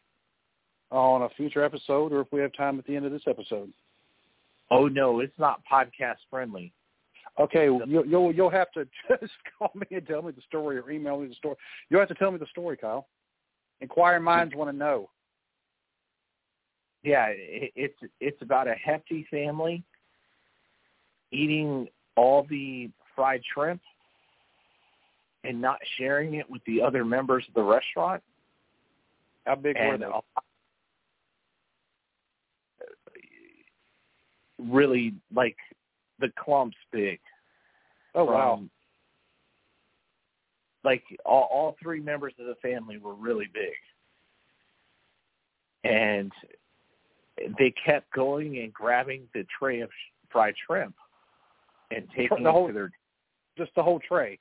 on a future episode, or if we have time at the end of this episode. Oh no, it's not podcast friendly. Okay, you'll you'll, you'll have to [LAUGHS] just call me and tell me the story, or email me the story. You'll have to tell me the story, Kyle. Inquiring minds want to know. Yeah, it, it's it's about a hefty family eating all the fried shrimp and not sharing it with the other members of the restaurant. How big were and they? Uh, really like the clumps big. Oh wow! Like all, all three members of the family were really big, and they kept going and grabbing the tray of fried shrimp and taking The whole- it to their Just the whole tray.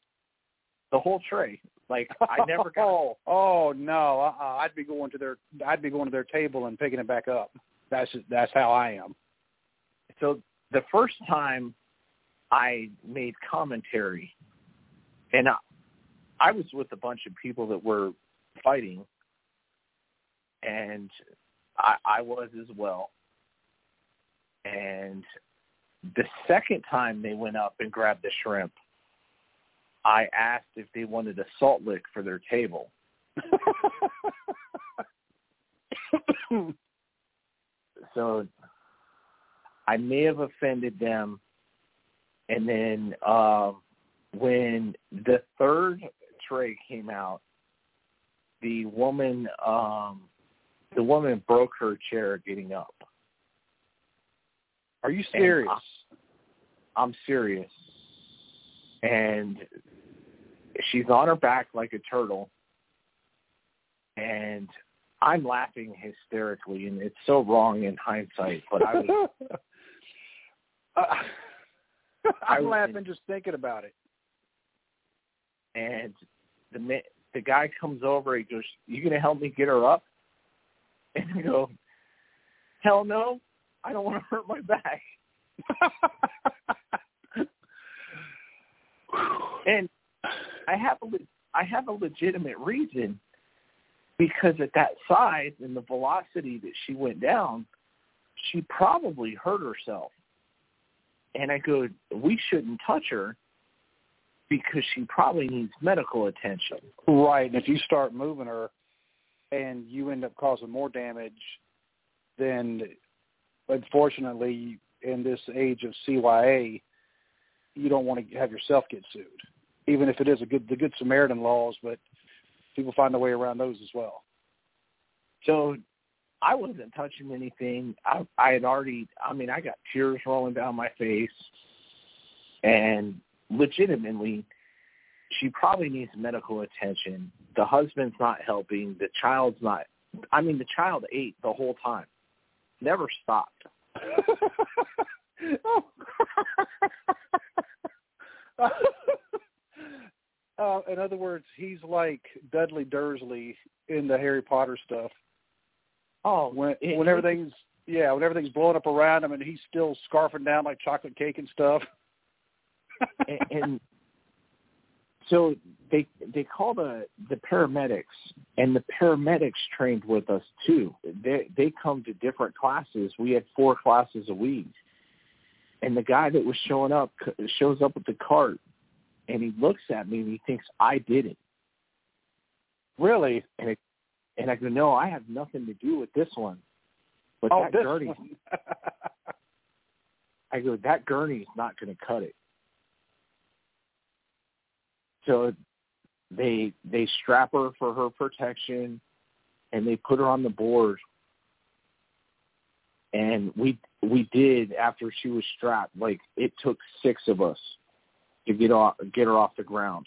the whole tray. Like I [LAUGHS] never got. Oh, oh no! Uh-uh. I'd be going to their I'd be going to their table and picking it back up. That's that's how I am. So the first time I made commentary, and I, I was with a bunch of people that were fighting, and I, I was as well. And the second time they went up and grabbed the shrimp, I asked if they wanted a salt lick for their table. [LAUGHS] so I may have offended them. And then um, when the third tray came out, the woman um, the woman broke her chair getting up. Are you serious? I'm serious. And she's on her back like a turtle. And I'm laughing hysterically, and it's so wrong in hindsight. But I was, [LAUGHS] Uh, [LAUGHS] I'm laughing in- just thinking about it. and the the guy comes over. He goes, "You gonna help me get her up?" And I go, "Hell no, I don't want to hurt my back." [LAUGHS] and I have a I have a legitimate reason because at that size and the velocity that she went down, she probably hurt herself. And I go, we shouldn't touch her because she probably needs medical attention. Right, and if you start moving her, and you end up causing more damage, then unfortunately, in this age of CYA, you don't want to have yourself get sued, even if it is a good the Good Samaritan laws. But people find a way around those as well. So I wasn't touching anything. I, I had already, I mean, I got tears rolling down my face. And legitimately, she probably needs medical attention. The husband's not helping. The child's not, I mean, the child ate the whole time, never stopped. [LAUGHS] oh. [LAUGHS] uh, in other words, he's like Dudley Dursley in the Harry Potter stuff. Oh, When it- [LAUGHS] when everything's yeah, when everything's blowing up around him and he's still scarfing down like chocolate cake and stuff. and, [LAUGHS] and so they they call the the paramedics and the paramedics trained with us too they they come to different classes we had four classes a week and the guy that was showing up shows up with the cart, and he looks at me and he thinks I did it. Really? And it, and I go, no, I have nothing to do with this one. But oh, that gurney. [LAUGHS] I go, that gurney is not going to cut it. So they they strap her for her protection, and they put her on the board. And we we did after she was strapped. Like it took six of us to get off get her off the ground.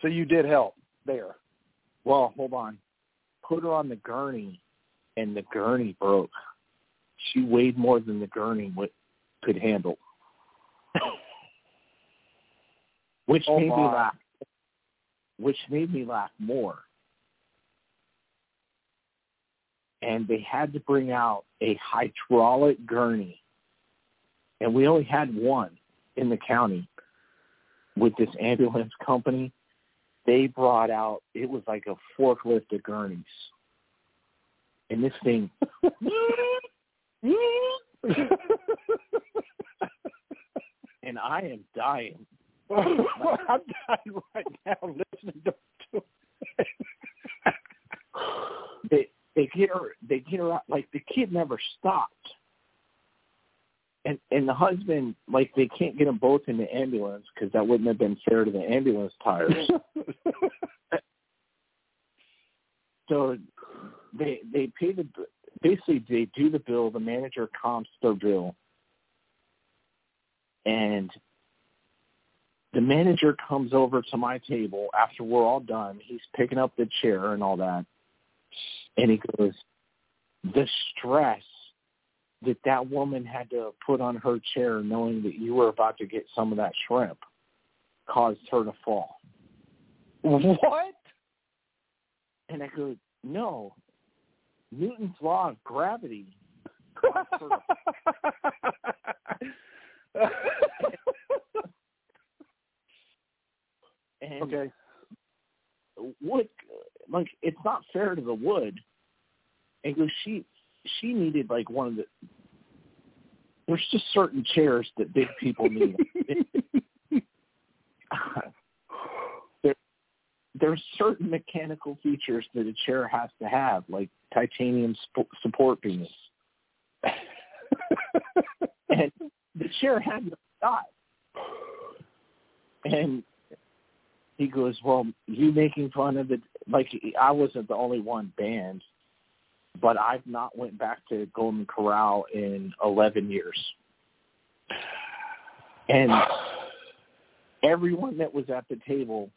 so you did help there. Well, hold on. Put her on the gurney, and the gurney broke. She weighed more than the gurney would, could handle, [LAUGHS] which Oh, made me laugh. Which made me laugh more. And they had to bring out a hydraulic gurney, and we only had one in the county with this ambulance company they brought out it was like a forklift of gurneys. And this thing [LAUGHS] and I am dying. [LAUGHS] I'm dying right now listening to. to They they get her they get her out like the kid never stopped. And and the husband like they can't get them both in the ambulance because that wouldn't have been fair to the ambulance tires. [LAUGHS] so they they pay the basically they do the bill the manager comps their bill. And the manager comes over to my table after we're all done. He's picking up the chair and all that. And he goes the stress that that woman had to put on her chair knowing that you were about to get some of that shrimp caused her to fall what? and i go no Newton's law of gravity. [LAUGHS] And okay. wood, like it's not fair to the wood. And goes, she she needed like one of the. There's just certain chairs that big people need. [LAUGHS] there, there's certain mechanical features that a chair has to have, like titanium sp- support beams. [LAUGHS] and the chair had to shot. And he goes, "Well, you making fun of it? Like I wasn't the only one banned, but I've not went back to Golden Corral in 11 years." And everyone that was at the table,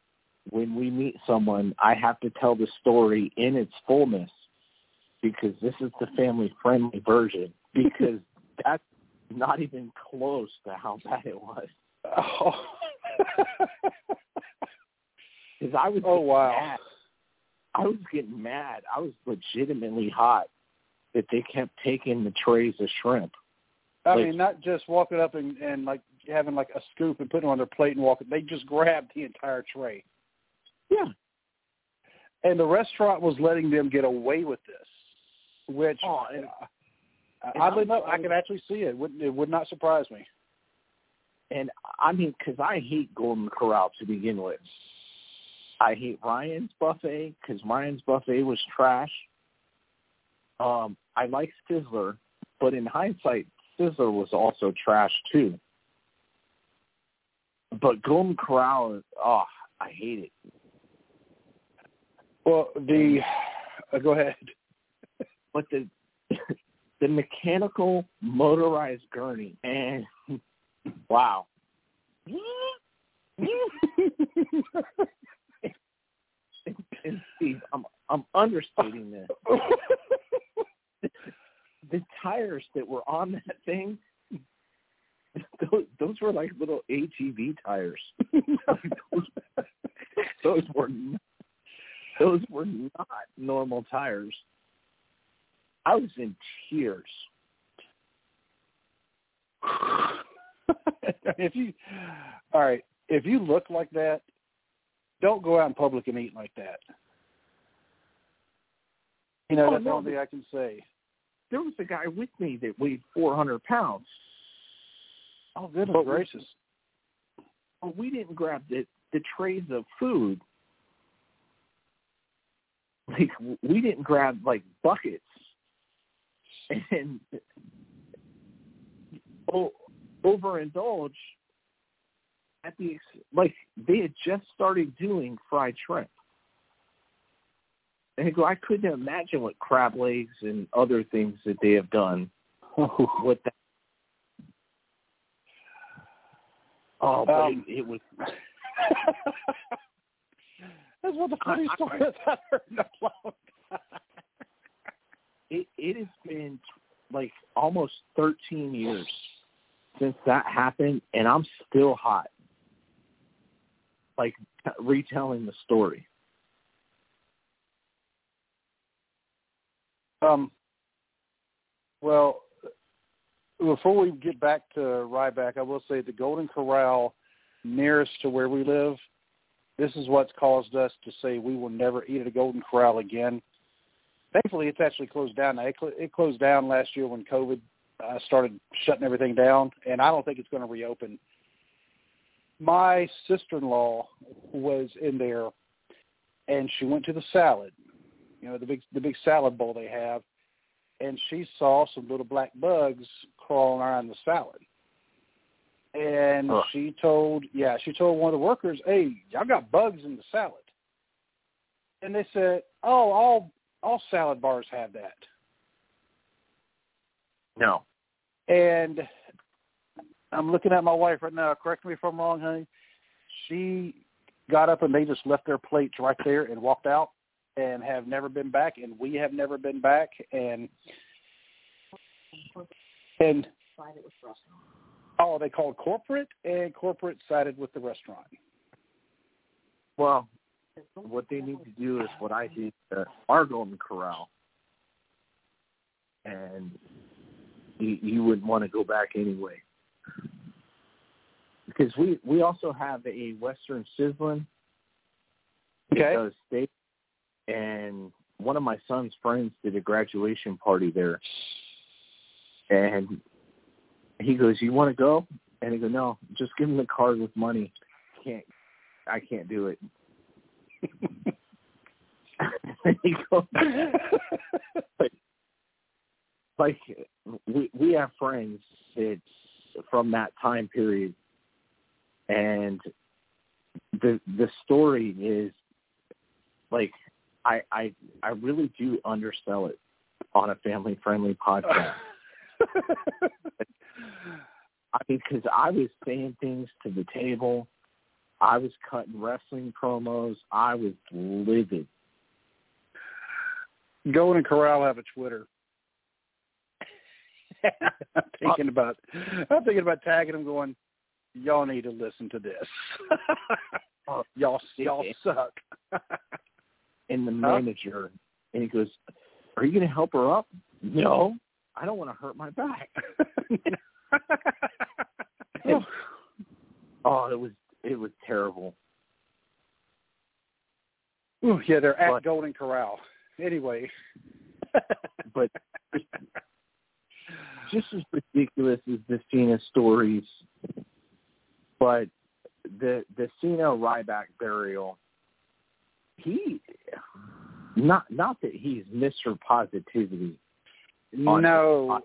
when we meet someone, I have to tell the story in its fullness because this is the family friendly version because [LAUGHS] that's not even close to how bad it was. Oh. [LAUGHS] Because I was oh wow. mad. I was getting mad. I was legitimately hot that they kept taking the trays of shrimp. I Like- mean, not just walking up and, and like having like a scoop and putting it on their plate and walking. They just grabbed the entire tray. Yeah. And the restaurant was letting them get away with this, which Oh, and- uh, and oddly enough, I could actually see it. Wouldn't it would not surprise me. And I mean, because I hate Golden Corral to begin with. I hate Ryan's buffet because Ryan's buffet was trash. Um, I like Sizzler, but in hindsight, Sizzler was also trash too. But Golden Corral, oh, I hate it. Well, the uh, go ahead. But the [LAUGHS] the mechanical motorized gurney, and [LAUGHS] wow. [LAUGHS] and Steve, I'm I'm understating this. [LAUGHS] The tires that were on that thing, those, those were like little ATV tires. those, [LAUGHS] those were n- those were not normal tires. I was in tears. [LAUGHS] if you all right, if you look like that, don't go out in public and eat like that. You know, Oh, that's the only thing I can say. There was a guy with me that weighed 400 pounds. Oh goodness But we- gracious! But we didn't grab the the trays of food. Like we didn't grab like buckets and o- overindulge at the like they had just started doing fried shrimp. And I go, I couldn't imagine what crab legs and other things that they have done [LAUGHS] with that. Oh, but Um, it, it was [LAUGHS] That's one of the funny stories [LAUGHS] I've heard in a long time. it it has been like almost 13 years since that happened and I'm still hot like retelling the story Um, well, before we get back to Ryback, I will say the Golden Corral nearest to where we live, this is what's caused us to say we will never eat at a Golden Corral again. Thankfully, it's actually closed down it closed down last year when COVID uh, started shutting everything down, and I don't think it's going to reopen. My sister-in-law was in there, and she went to the salad, you know, the big the big salad bowl they have, and she saw some little black bugs crawling around the salad. And Ugh. she told, yeah, she told one of the workers, "Hey, y'all got bugs in the salad." And they said, "Oh, all all salad bars have that." no And I'm looking at my wife right now. Correct me if I'm wrong, honey. She got up and they just left their plates right there and walked out and have never been back. And we have never been back. And and oh, they called corporate and corporate sided with the restaurant. well what they need to do is what I did at our golden corral and you, you wouldn't want to go back anyway because we we also have a western sizzling. Okay. steak and one of my son's friends did a graduation party there. And he goes you want to go? And I go no just give him the card with money. Can't I can't do it. [LAUGHS] He goes, like we we have friends that from that time period and the the story is like I I I really do undersell it on a family friendly podcast. [LAUGHS] I mean, because I was saying things to the table, I was cutting wrestling promos, I was livid. Golden Corral have a Twitter. [LAUGHS] I'm thinking about I'm thinking about tagging them going, Y'all need to listen to this. Oh, [LAUGHS] [LAUGHS] y'all y'all suck. [LAUGHS] And the manager, and he goes, "Are you going to help her up?" No, I don't want to hurt my back. oh, it was it was terrible. Ooh, yeah, they're at But- Golden Corral. Anyway. But just as ridiculous as the Cena stories, but the the Cena Ryback burial, he not not that he's Mr. Positivity. No,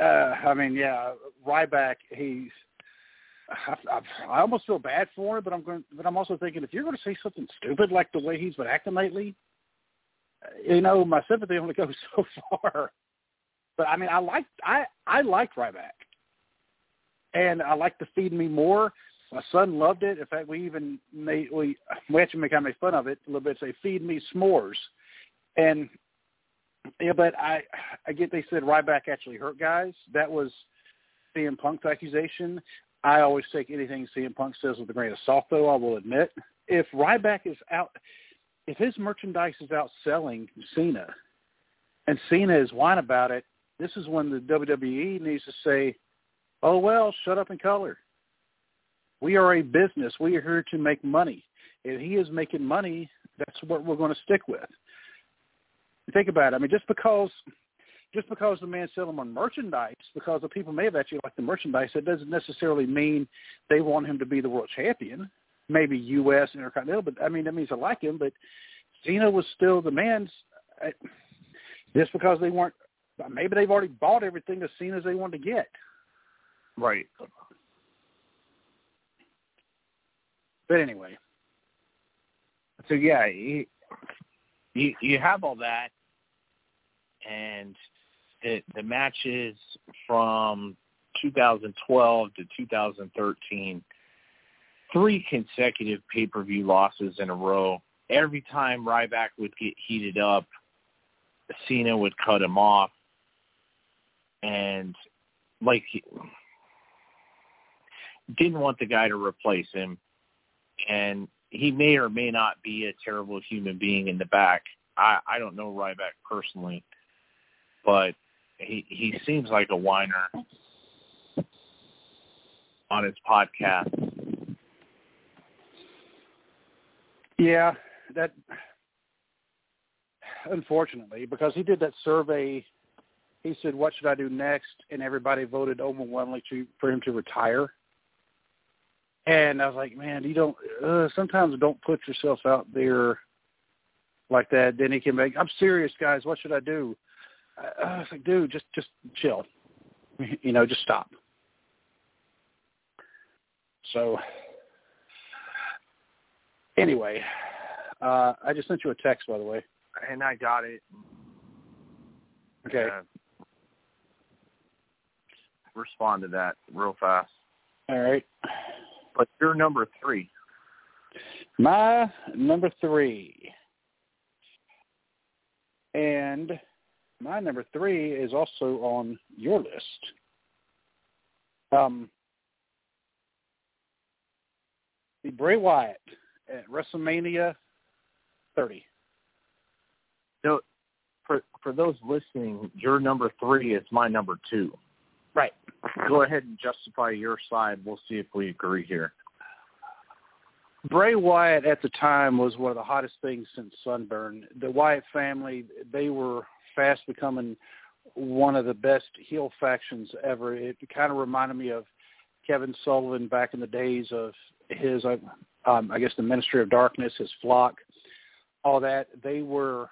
uh, I mean, yeah, Ryback. He's. I, I, I almost feel bad for him, but I'm going. But I'm also thinking if you're going to say something stupid like the way he's been acting lately, uh, you know, my sympathy only [LAUGHS] goes so far. But I mean, I like I I like Ryback, and I like the Feed Me More. My son loved it. In fact, we even made we we actually kind of made fun of it a little bit. Say Feed Me S'mores, and yeah, but I I get they said Ryback actually hurt guys. That was CM Punk's accusation. I always take anything CM Punk says with a grain of salt, though. I will admit, if Ryback is out, if his merchandise is outselling Cena, and Cena is whine about it, this is when the WWE needs to say, "Oh well, shut up and color." We are a business. We are here to make money. If he is making money, that's what we're going to stick with think about it. I mean, just because just because the man sell them on merchandise, because the people may have actually liked the merchandise, that doesn't necessarily mean they want him to be the world champion. Maybe U.S. Intercontinental, but I mean that means I like him. But Cena was still the man's. Uh, just because they weren't, maybe they've already bought everything as Cena's they wanted to get. Right. But anyway. So yeah, you you, have all that, and the the matches from 2012 to 2013, three consecutive pay per view losses in a row. Every time Ryback would get heated up, Cena would cut him off, and like didn't want the guy to replace him, and he may or may not be a terrible human being in the back. I I don't know Ryback personally, but he he seems like a whiner on his podcast. Yeah, that unfortunately because he did that survey he said what should I do next and everybody voted overwhelmingly to, for him to retire. And I was like, man, you don't. Uh, sometimes don't put yourself out there like that. Then he can make. I'm serious, guys. What should I do? I, I was like, dude, just just chill. [LAUGHS] You know, just stop. So anyway, uh, I just sent you a text, by the way. And I got it. Okay. Uh, respond to that real fast. All right. But you're number three. My number three. And my number three is also on your list. Um, the Bray Wyatt at WrestleMania 30. So, for for those listening, your number three is my number two. Right. Go ahead and justify your side. We'll see if we agree here. Bray Wyatt at the time was one of the hottest things since Sunburn. The Wyatt family, they were fast becoming one of the best heel factions ever. It kind of reminded me of Kevin Sullivan back in the days of his, um, I guess, the Ministry of Darkness, his flock, all that. They were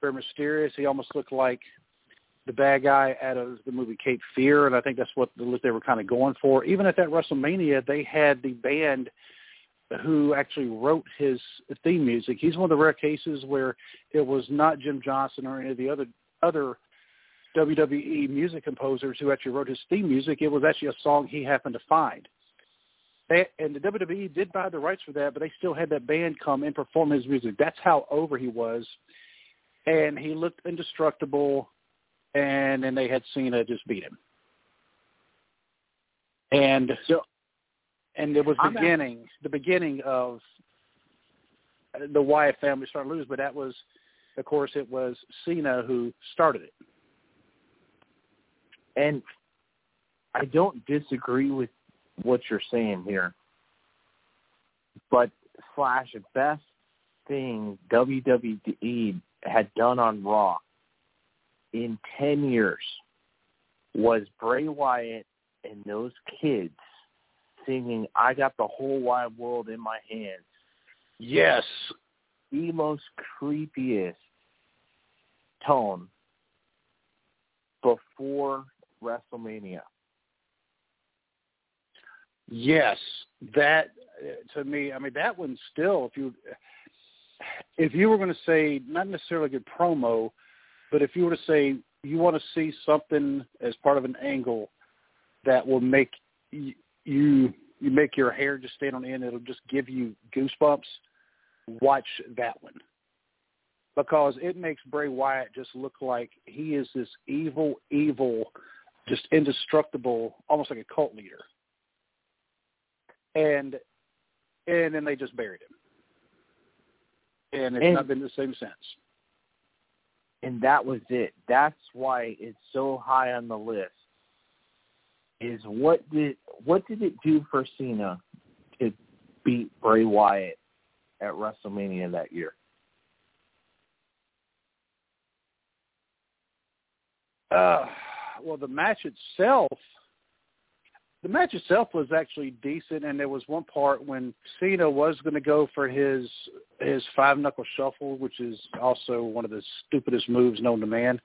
very mysterious. He almost looked like the bad guy out of the movie Cape Fear, and I think that's what the they were kind of going for. Even at that WrestleMania, they had the band who actually wrote his theme music. He's one of the rare cases where it was not Jim Johnston or any of the other other WWE music composers who actually wrote his theme music. It was actually a song he happened to find. They, and the WWE did buy the rights for that, but they still had that band come and perform his music. That's how over he was. And he looked indestructible, and then they had Cena just beat him. And so and it was the beginning, at- the beginning of the Wyatt family starting to lose, but that was, of course, it was Cena who started it. And I don't disagree with what you're saying here, but slash the best thing WWE had done on Raw in ten years was Bray Wyatt and those kids singing I got the whole wide world in my hands. Yes. The most creepiest tone before WrestleMania. Yes, that to me, I mean that one still if you if you were going to say not necessarily a good promo, but if you were to say you want to see something as part of an angle that will make you you make your hair just stand on end, it'll just give you goosebumps. Watch that one because it makes Bray Wyatt just look like he is this evil, evil, just indestructible, almost like a cult leader. And and then they just buried him, and it's and, not been the same since. And that was it. That's why it's so high on the list is what did what did it do for Cena to beat Bray Wyatt at WrestleMania that year? Uh, well, the match itself, the match itself was actually decent, and there was one part when Cena was going to go for his his five knuckle shuffle, which is also one of the stupidest moves known to man.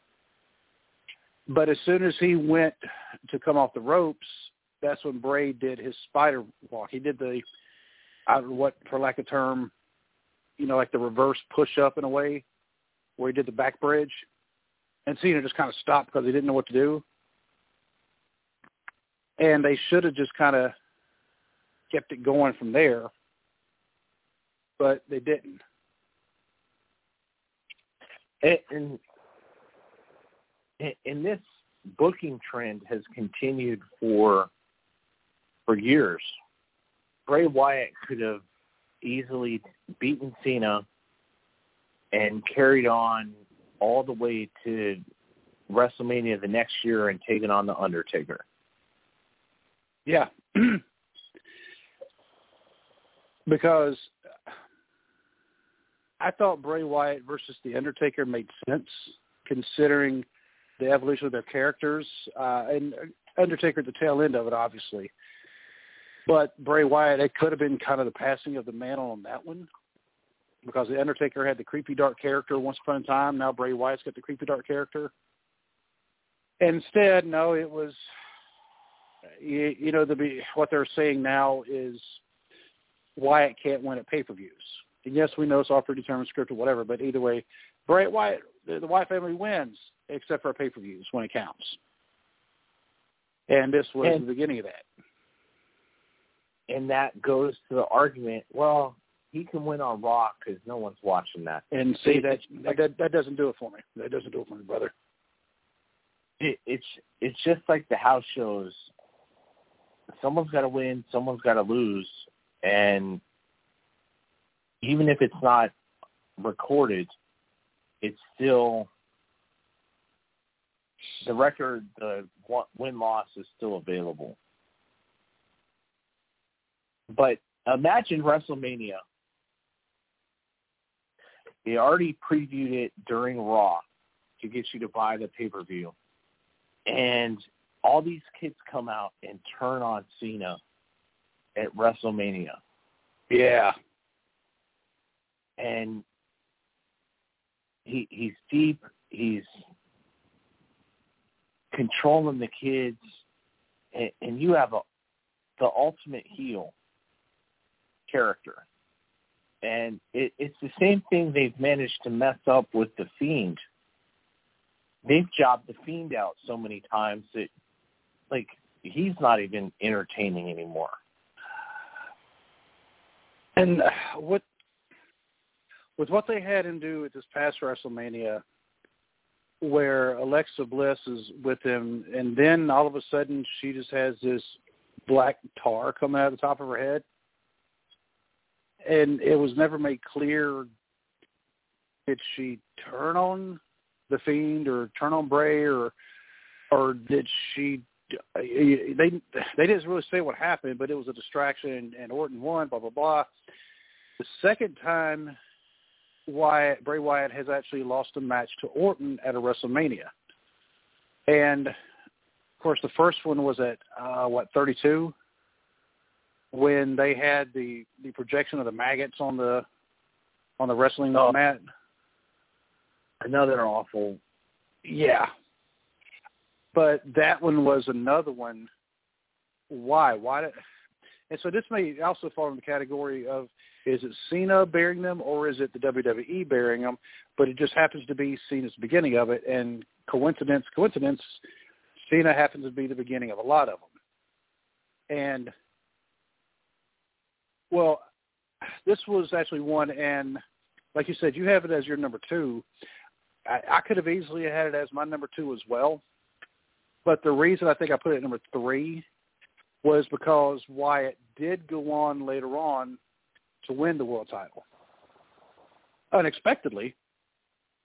But as soon as he went to come off the ropes, that's when Bray did his spider walk. He did the, I don't know what for lack of term, you know, like the reverse push up in a way, where he did the back bridge, and Cena just kind of stopped because he didn't know what to do. And they should have just kind of kept it going from there, but they didn't. And, and, this booking trend has continued for for years. Bray Wyatt could have easily beaten Cena and carried on all the way to WrestleMania the next year and taken on the Undertaker. Yeah. [CLEARS THROAT] because I thought Bray Wyatt versus The Undertaker made sense considering the evolution of their characters, uh, and Undertaker at the tail end of it, obviously. But Bray Wyatt, it could have been kind of the passing of the mantle on that one because the Undertaker had the creepy dark character once upon a time. Now Bray Wyatt's got the creepy dark character. Instead, no, it was you, you know the what they're saying now is Wyatt can't win at pay-per-views. And yes, we know it's all predetermined script or whatever, but either way, Bray Wyatt, the, the Wyatt family wins except for pay-per-views when it counts. And this was and, the beginning of that. And that goes to the argument. Well, he can win on Raw because no one's watching that. And see that, that that doesn't do it for me. That doesn't do it for me, brother. It, it's it's just like the house shows. Someone's got to win. Someone's got to lose, and even if it's not recorded, it's still the record. The win loss is still available. But imagine WrestleMania they already previewed it during Raw to get you to buy the pay-per-view. And all these kids come out and turn on Cena at WrestleMania. Yeah. And he he's deep, he's controlling the kids and, and you have a the ultimate heel character and it, it's the same thing they've managed to mess up with the Fiend. They've jobbed the Fiend out so many times that, like, he's not even entertaining anymore. And what with what they had him do at this past WrestleMania, where Alexa Bliss is with him, and then all of a sudden she just has this black tar coming out of the top of her head and it was never made clear did she turn on the fiend or turn on Bray or or did she they they didn't really say what happened, but it was a distraction and Orton won, blah blah blah. The second time Wyatt Bray Wyatt has actually lost a match to Orton at a WrestleMania. And of course the first one was at uh what, thirty two? when they had the the projection of the maggots on the on the wrestling oh. mat. Another awful. Yeah. But that one was another one. Why? Why did? And so this may also fall in the category of is it Cena burying them or is it the WWE burying them? But it just happens to be Cena's beginning of it, and coincidence, coincidence, Cena happens to be the beginning of a lot of them. And well, this was actually one, and like you said, you have it as your number two. I, I could have easily had it as my number two as well, but the reason I think I put it at number three was because Wyatt did go on later on to win the world title unexpectedly,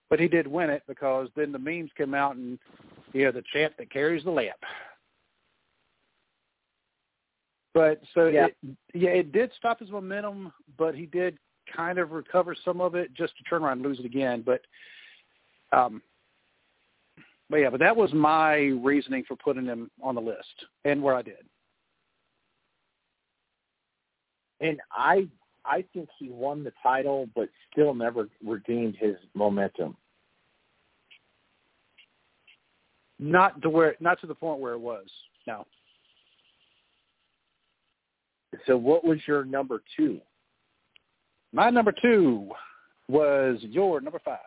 but he did win it because then the memes came out and you know the champ that carries the lamp. But so yeah. It, yeah, it did stop his momentum, but he did kind of recover some of it just to turn around and lose it again. But um, but yeah, but that was my reasoning for putting him on the list and where I did. And I I think he won the title, but still never regained his momentum. Not to where, not to the point where it was. No. So, what was your number two? My number two was your number five.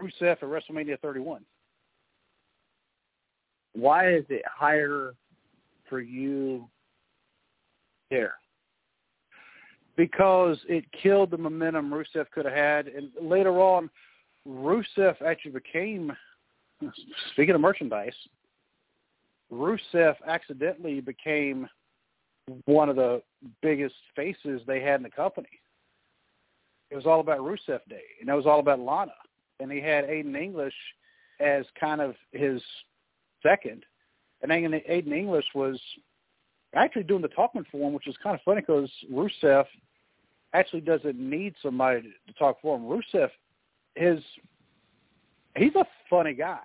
Rusev at WrestleMania 31. Why is it higher for you there? Because it killed the momentum Rusev could have had, and later on, Rusev actually became. [LAUGHS] Speaking of merchandise, Rusev accidentally became one of the biggest faces they had in the company. It was all about Rusev Day, and it was all about Lana, and he had Aiden English as kind of his second, and Aiden English was actually doing the talking for him, which is kind of funny because Rusev actually doesn't need somebody to talk for him. Rusev, his he's a funny guy,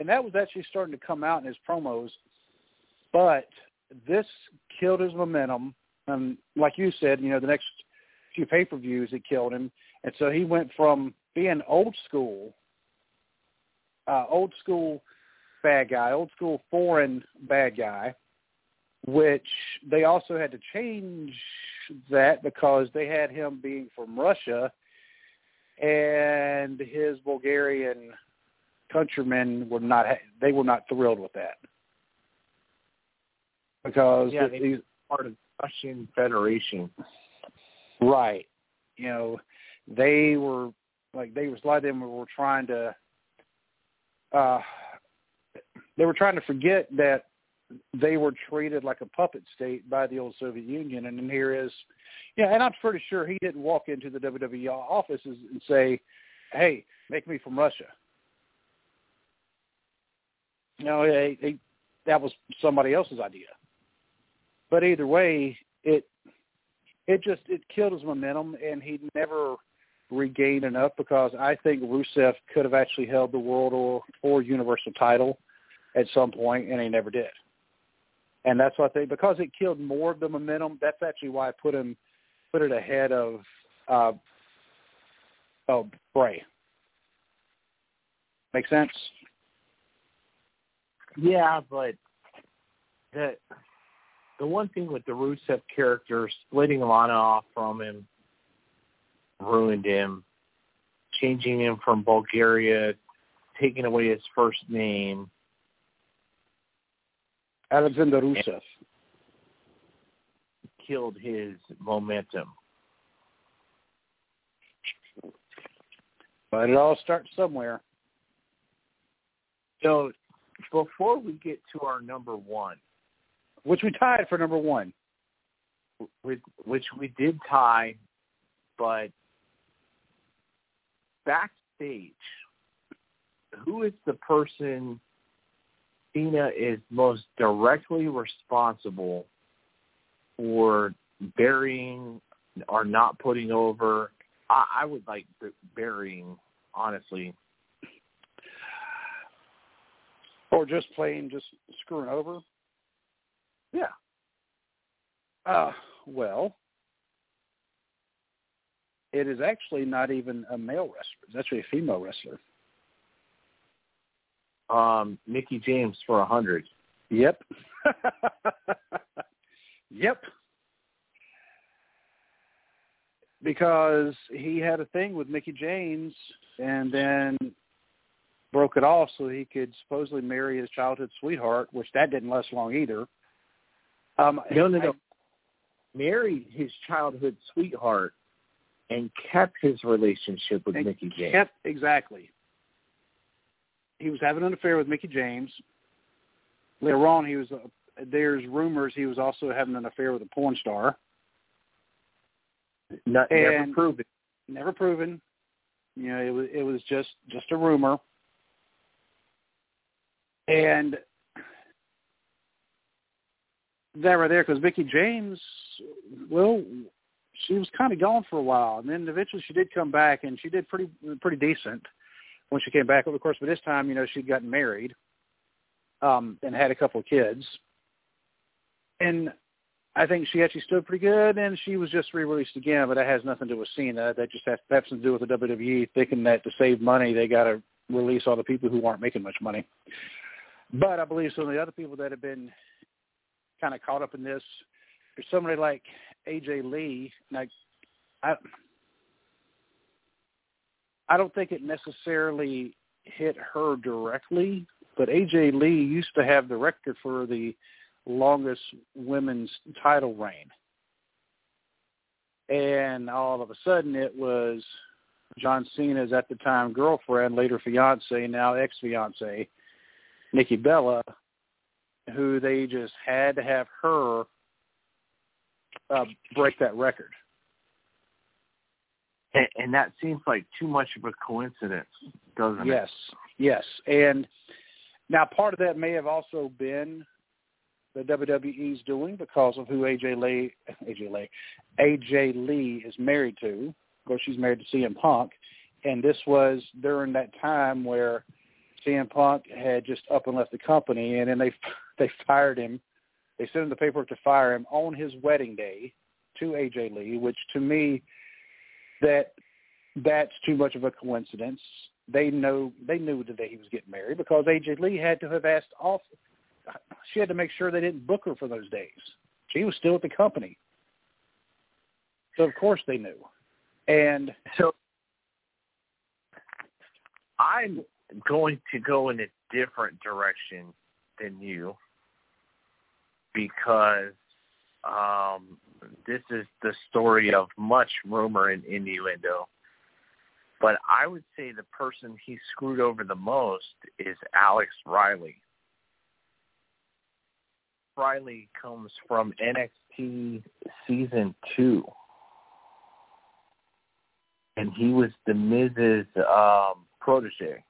and that was actually starting to come out in his promos. But this killed his momentum, and like you said, you know, the next few pay per views it killed him, and so he went from being old school, uh, old school bad guy, old school foreign bad guy, which they also had to change that because they had him being from Russia and his Bulgarian countrymen were not they were not thrilled with that because yeah, part of the Russian Federation. Right. You know, they were like they was a lot of them were trying to uh they were trying to forget that they were treated like a puppet state by the old Soviet Union and then here is yeah, and I'm pretty sure he didn't walk into the WWE offices and say, Hey, make me from Russia. Know, they, they, that was somebody else's idea. But either way, it it just it killed his momentum, and he never regained enough because I think Rusev could have actually held the world or or universal title at some point, and he never did. And that's what they because it killed more of the momentum. That's actually why I put him put it ahead of uh, of Bray. Make sense? Yeah, but the the one thing with the Rusev character, splitting Lana off from him, ruined him. Changing him from Bulgaria, taking away his first name. Alexander Rusev killed his momentum. But it all starts somewhere. So before we get to our number one, which we tied for number one, with, which we did tie, but backstage, who is the person Cena is most directly responsible for burying or not putting over? I, I would like burying, honestly. Or just plain just screwing over? Yeah. Uh, well, it is actually not even a male wrestler. It's actually a female wrestler. Um, Mickie James for a hundred. Yep. [LAUGHS] yep. Because he had a thing with Mickie James and then broke it off so he could supposedly marry his childhood sweetheart, which that didn't last long either. Um, no, no, no. I, married his childhood sweetheart and kept his relationship with Mickie James. Kept exactly. He was having an affair with Mickie James. Later on, he was. Uh, there's rumors he was also having an affair with a porn star. Not, never proven. Never proven. You know, it was it was just just a rumor. And that right there because Mickie James, well, she was kind of gone for a while, and then eventually she did come back, and she did pretty pretty decent when she came back. Of course, by this time, you know, she'd gotten married um, and had a couple of kids. And I think she actually stood pretty good, and she was just re-released again. But that has nothing to do with Cena. That just has, something to do with the WWE thinking that to save money, they got to release all the people who aren't making much money. But I believe some of the other people that have been kind of caught up in this, there's somebody like AJ Lee. Like, I, I don't think it necessarily hit her directly, but AJ Lee used to have the record for the longest women's title reign. And all of a sudden it was John Cena's at the time girlfriend, later fiance, now ex-fiance, Nikki Bella, who they just had to have her uh, break that record. And, and that seems like too much of a coincidence, doesn't yes, it? Yes, yes. And now part of that may have also been the WWE's doing because of who AJ Lee, [LAUGHS] AJ Lee, AJ Lee is married to. Of course, she's married to CM Punk, and this was during that time where CM Punk had just up and left the company, and then they [LAUGHS] they fired him. They sent him the paperwork to fire him on his wedding day to AJ Lee, which to me, that that's too much of a coincidence. They know they knew the day he was getting married because AJ Lee had to have asked off. She had to make sure they didn't book her for those days. She was still at the company, so of course they knew. And so I'm going to go in a different direction than you because um, this is the story of much rumor and innuendo. But I would say the person he screwed over the most is Alex Riley. Riley comes from NXT season two. And he was the Miz's um, protege.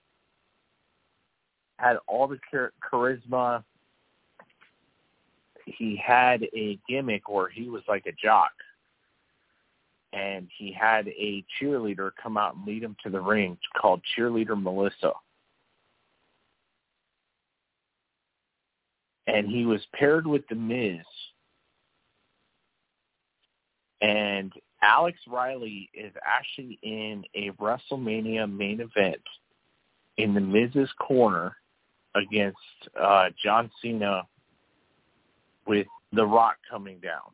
Had all the char- charisma. He had a gimmick where he was like a jock. And he had a cheerleader come out and lead him to the ring called Cheerleader Melissa. And he was paired with The Miz. And Alex Riley is actually in a WrestleMania main event in the Miz's corner against uh, John Cena with The Rock coming down.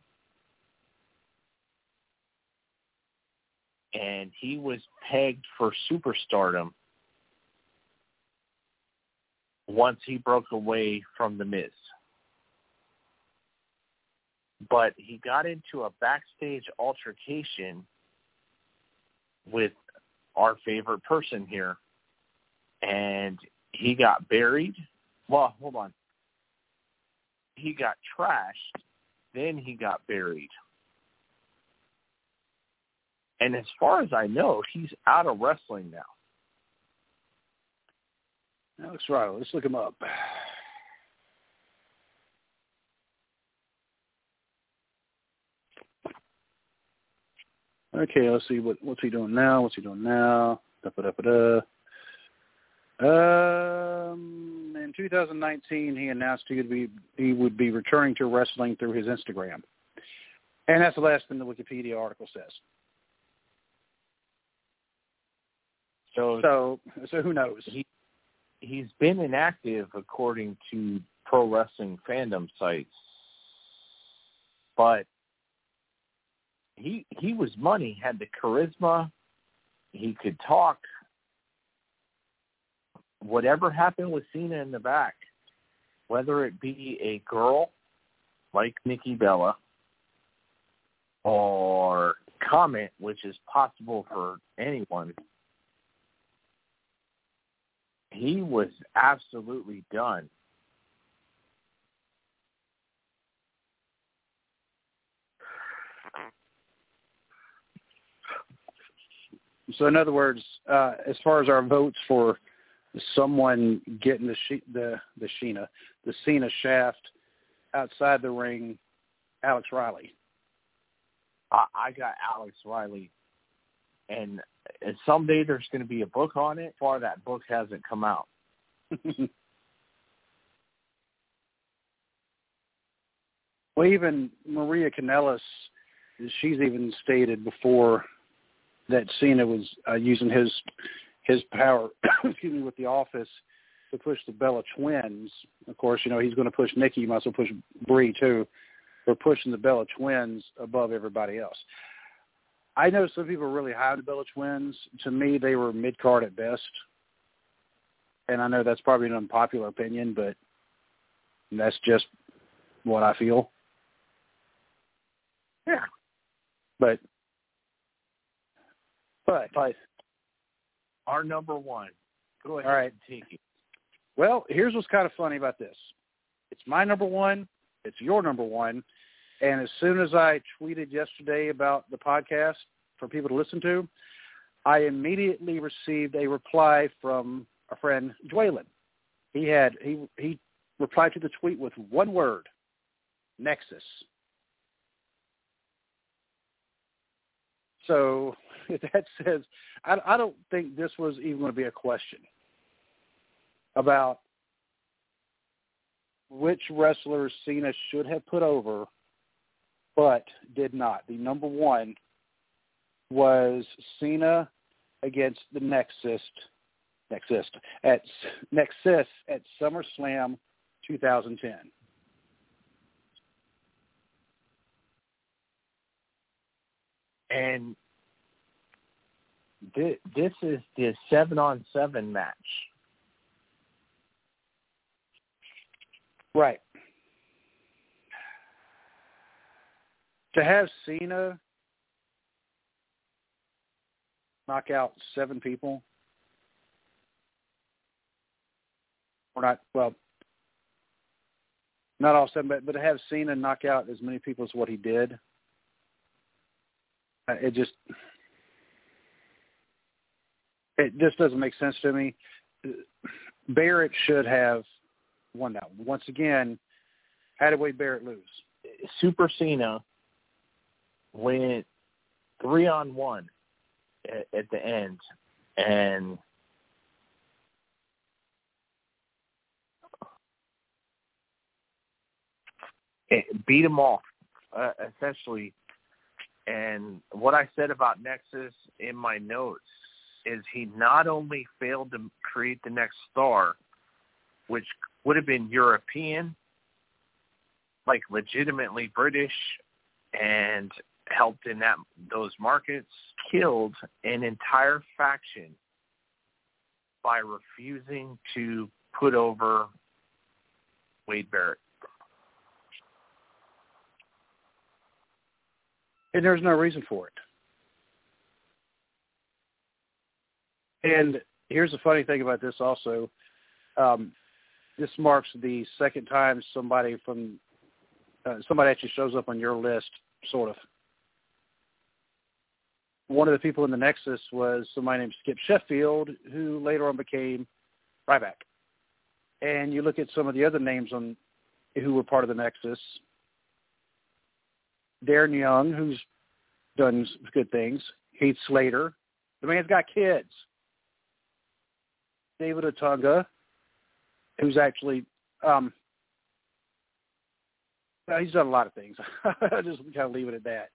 And he was pegged for superstardom once he broke away from The Miz. But he got into a backstage altercation with our favorite person here and he got buried. Well hold on he got trashed then he got buried and as far as i know he's out of wrestling now Alex Riley, let's look him up. Okay, let's see what what's he doing now. What's he doing now? Da da da da. Um, in 2019, he announced he would be he would be returning to wrestling through his Instagram, and that's the last thing the Wikipedia article says. So, so, so who knows? He he's been inactive according to pro wrestling fandom sites, but he he was money, had the charisma, he could talk. Whatever happened with Cena in the back, whether it be a girl like Nikki Bella or Comet, which is possible for anyone, he was absolutely done. So, in other words, uh, as far as our votes for someone getting the she- the the Sheena, the Cena shaft outside the ring, Alex Riley. I, I got Alex Riley and and someday there's going to be a book on it. Far that book hasn't come out. [LAUGHS] well, even Maria Kanellis, she's even stated before that Cena was uh, using his his power, [COUGHS] excuse me, with the office to push the Bella twins. Of course, you know he's going to push Nikki. He might as well push Brie too. For pushing the Bella twins above everybody else. I know some people are really high on the Bella twins. To me, they were mid card at best, and I know that's probably an unpopular opinion, but that's just what I feel. Yeah, but but but our number one. Go ahead, All right. Well, here's what's kind of funny about this. It's my number one. It's your number one. And as soon as I tweeted yesterday about the podcast for people to listen to, I immediately received a reply from a friend, Dwaylen. He had he he replied to the tweet with one word, Nexus. So [LAUGHS] that says I, I don't think this was even going to be a question about which wrestlers Cena should have put over, but did not. The number one was Cena against the Nexus, Nexus at Nexus at SummerSlam 2010. And this is the seven on seven match. Right. To have Cena knock out seven people, or not, well, not all seven, but, but to have Cena knock out as many people as what he did, uh, it just, it just doesn't make sense to me. Barrett should have won that one. Once again, how did Wade Barrett lose? Super Cena went three on one at, at the end, and it beat him off uh, essentially. And what I said about Nexus in my notes is he not only failed to create the next star, which would have been European, like legitimately British, and helped in that those markets, killed an entire faction by refusing to put over Wade Barrett. And there's no reason for it. And here's the funny thing about this also. Um, this marks the second time somebody from uh, somebody actually shows up on your list, sort of. One of the people in the Nexus was somebody named Skip Sheffield, who later on became Ryback. And you look at some of the other names on who were part of the Nexus. Darren Young, who's done good things. Heath Slater. The man's got kids. David Otunga, who's actually um, he's done a lot of things. [LAUGHS] I just kind of leave it at that.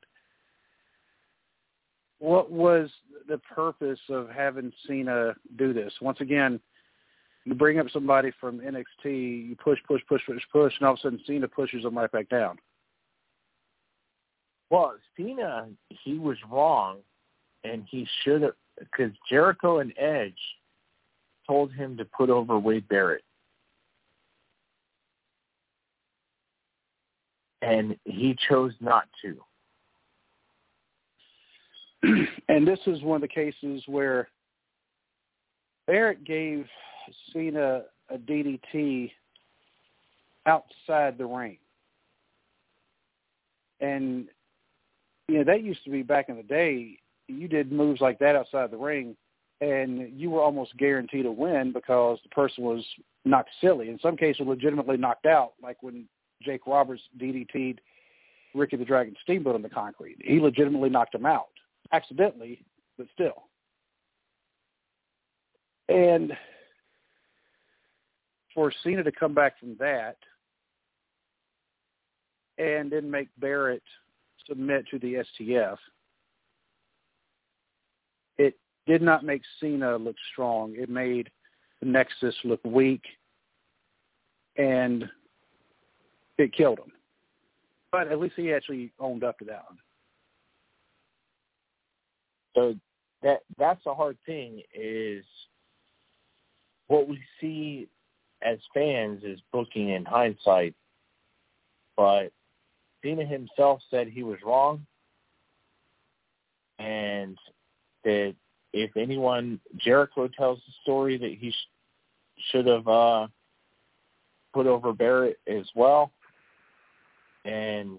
What was the purpose of having Cena do this? Once again, you bring up somebody from NXT, you push, push, push, push, push, and all of a sudden Cena pushes them right back down. Well, Cena, he was wrong, and he should have because Jericho and Edge told him to put over Wade Barrett. And he chose not to. [CLEARS THROAT] and this is one of the cases where Barrett gave Cena a DDT outside the ring. And you know, that used to be back in the day, you did moves like that outside the ring and you were almost guaranteed to win because the person was knocked silly. In some cases, legitimately knocked out, like when Jake Roberts DDT'd Ricky the Dragon Steamboat on the concrete. He legitimately knocked him out accidentally, but still. And for Cena to come back from that and then make Barrett submit to the STF, did not make Cena look strong. It made Nexus look weak, and it killed him. But at least he actually owned up to that one. So that that's a hard thing is what we see as fans is booking in hindsight, but Cena himself said he was wrong, and that if anyone Jericho tells the story that he sh- should have uh, put over Barrett as well, and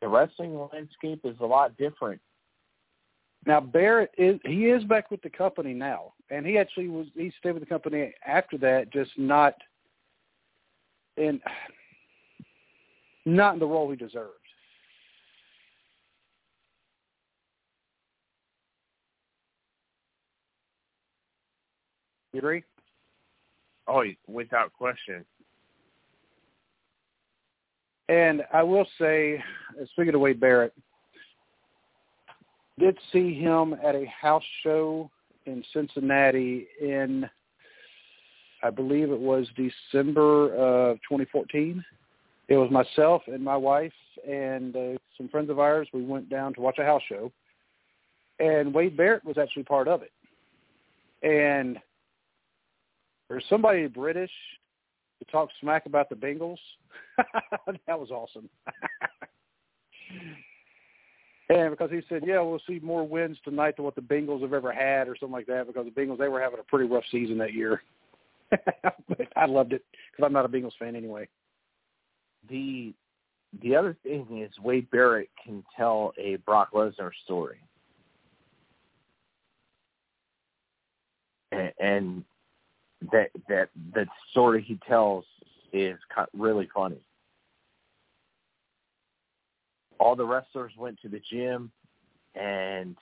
the wrestling landscape is a lot different. Now Barrett is he is back with the company now, and he actually was he stayed with the company after that, just not in not in the role he deserved. You agree? Oh, without question. And I will say, speaking of Wade Barrett, did see him at a house show in Cincinnati in, I believe it was December of 2014. It was myself and my wife and uh, some friends of ours. We went down to watch a house show, and Wade Barrett was actually part of it. And there's somebody British to talk smack about the Bengals. [LAUGHS] that was awesome. [LAUGHS] And because he said, yeah, we'll see more wins tonight than what the Bengals have ever had or something like that because the Bengals, they were having a pretty rough season that year. [LAUGHS] I loved it because I'm not a Bengals fan anyway. The the other thing is Wade Barrett can tell a Brock Lesnar story. And, and that that the story he tells is really funny all the wrestlers went to the gym and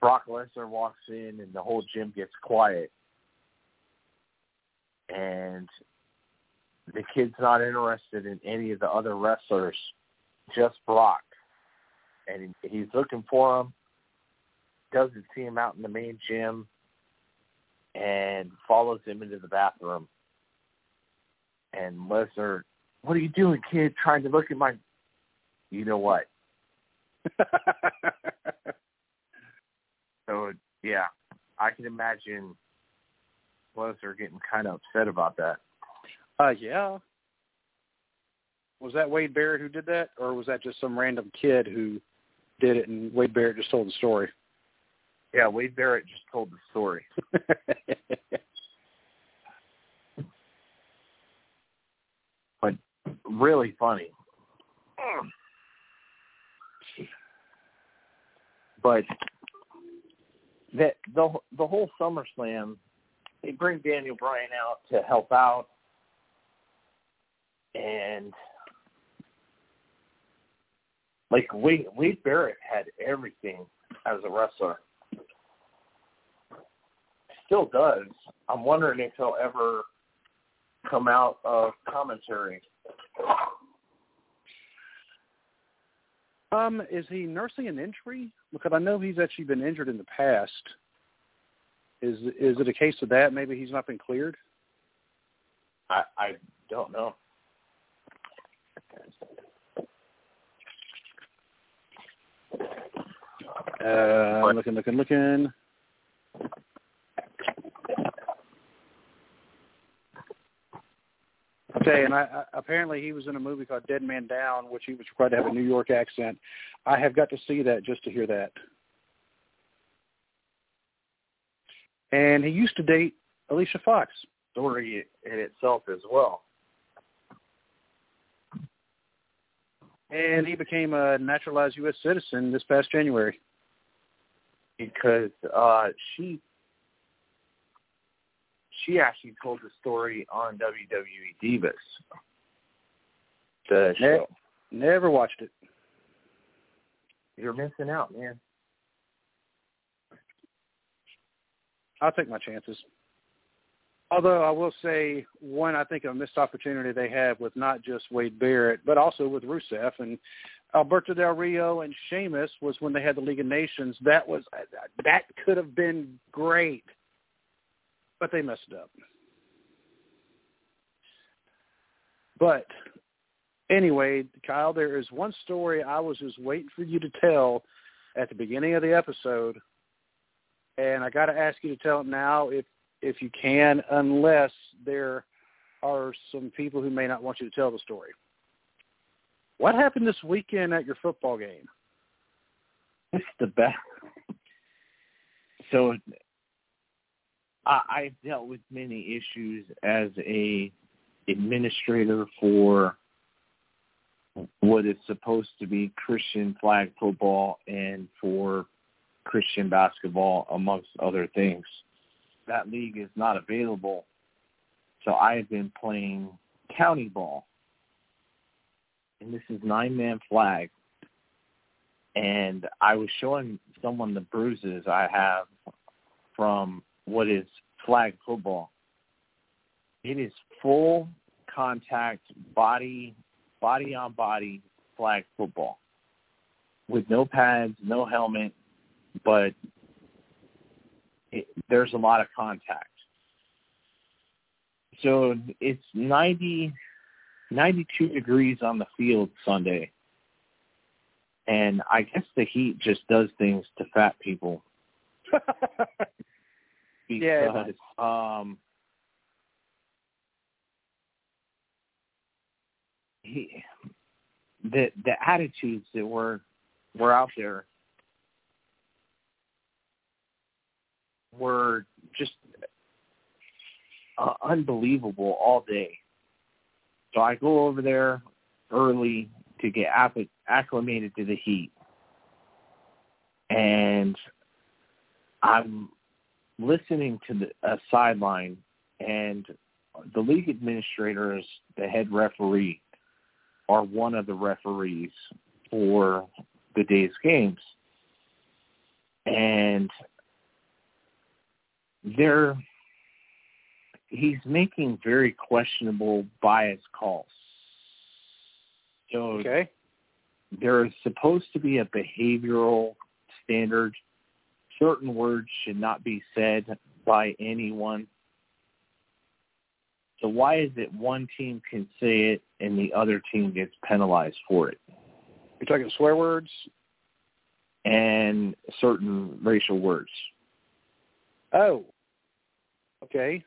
Brock Lesnar walks in and the whole gym gets quiet. And the kid's not interested in any of the other wrestlers, just Brock. And he's looking for him, doesn't see him out in the main gym, and follows him into the bathroom. And Lesnar, what are you doing, kid? Trying to look at my you know what? [LAUGHS] so yeah, I can imagine Lesnar getting kind of upset about that. Uh, yeah. Was that Wade Barrett who did that, or was that just some random kid who did it and Wade Barrett just told the story? Yeah, Wade Barrett just told the story. [LAUGHS] [LAUGHS] but really funny. But that the the whole SummerSlam, they bring Daniel Bryan out to help out, and like Wade, Wade Barrett had everything as a wrestler. Still does. I'm wondering if he'll ever come out of commentary. Um, is he nursing an injury? Because I know he's actually been injured in the past. Is is it a case of that? Maybe he's not been cleared. I I don't know. Uh, looking, looking, looking. Okay, and I, I apparently he was in a movie called Dead Man Down, which he was required to have a New York accent. I have got to see that just to hear that. And he used to date Alicia Fox. Story in itself as well. And he became a naturalized U.S. citizen this past January. Because uh, she she actually told the story on WWE Divas. The show. Never watched it. You're missing out, man. I'll take my chances. Although I will say one, I think a missed opportunity they had with not just Wade Barrett, but also with Rusev and Alberto Del Rio and Sheamus was when they had the League of Nations. That was that could have been great, but they messed up. But anyway, Kyle, there is one story I was just waiting for you to tell at the beginning of the episode, and I got to ask you to tell it now if if you can, unless there are some people who may not want you to tell the story. What happened this weekend at your football game? It's the best. So I, I've dealt with many issues as a administrator for what is supposed to be Christian flag football and for Christian basketball, amongst other things. That league is not available. So I have been playing county ball. And this is nine man flag. And I was showing someone the bruises I have from what is flag football. It is full contact body body on body flag football with no pads, no helmet, but it, there's a lot of contact. So it's 90, 92 degrees on the field Sunday. And I guess the heat just does things to fat people. [LAUGHS] because yeah, um he the the attitudes that were were out there were just uh, unbelievable all day. So I go over there early to get acclimated to the heat. And I'm listening to the a sideline and the league administrators, the head referee are one of the referees for the day's games. And they're he's making very questionable bias calls. So okay. there is supposed to be a behavioral standard. Certain words should not be said by anyone so why is it one team can say it and the other team gets penalized for it? You're talking swear words and certain racial words. Oh. Okay.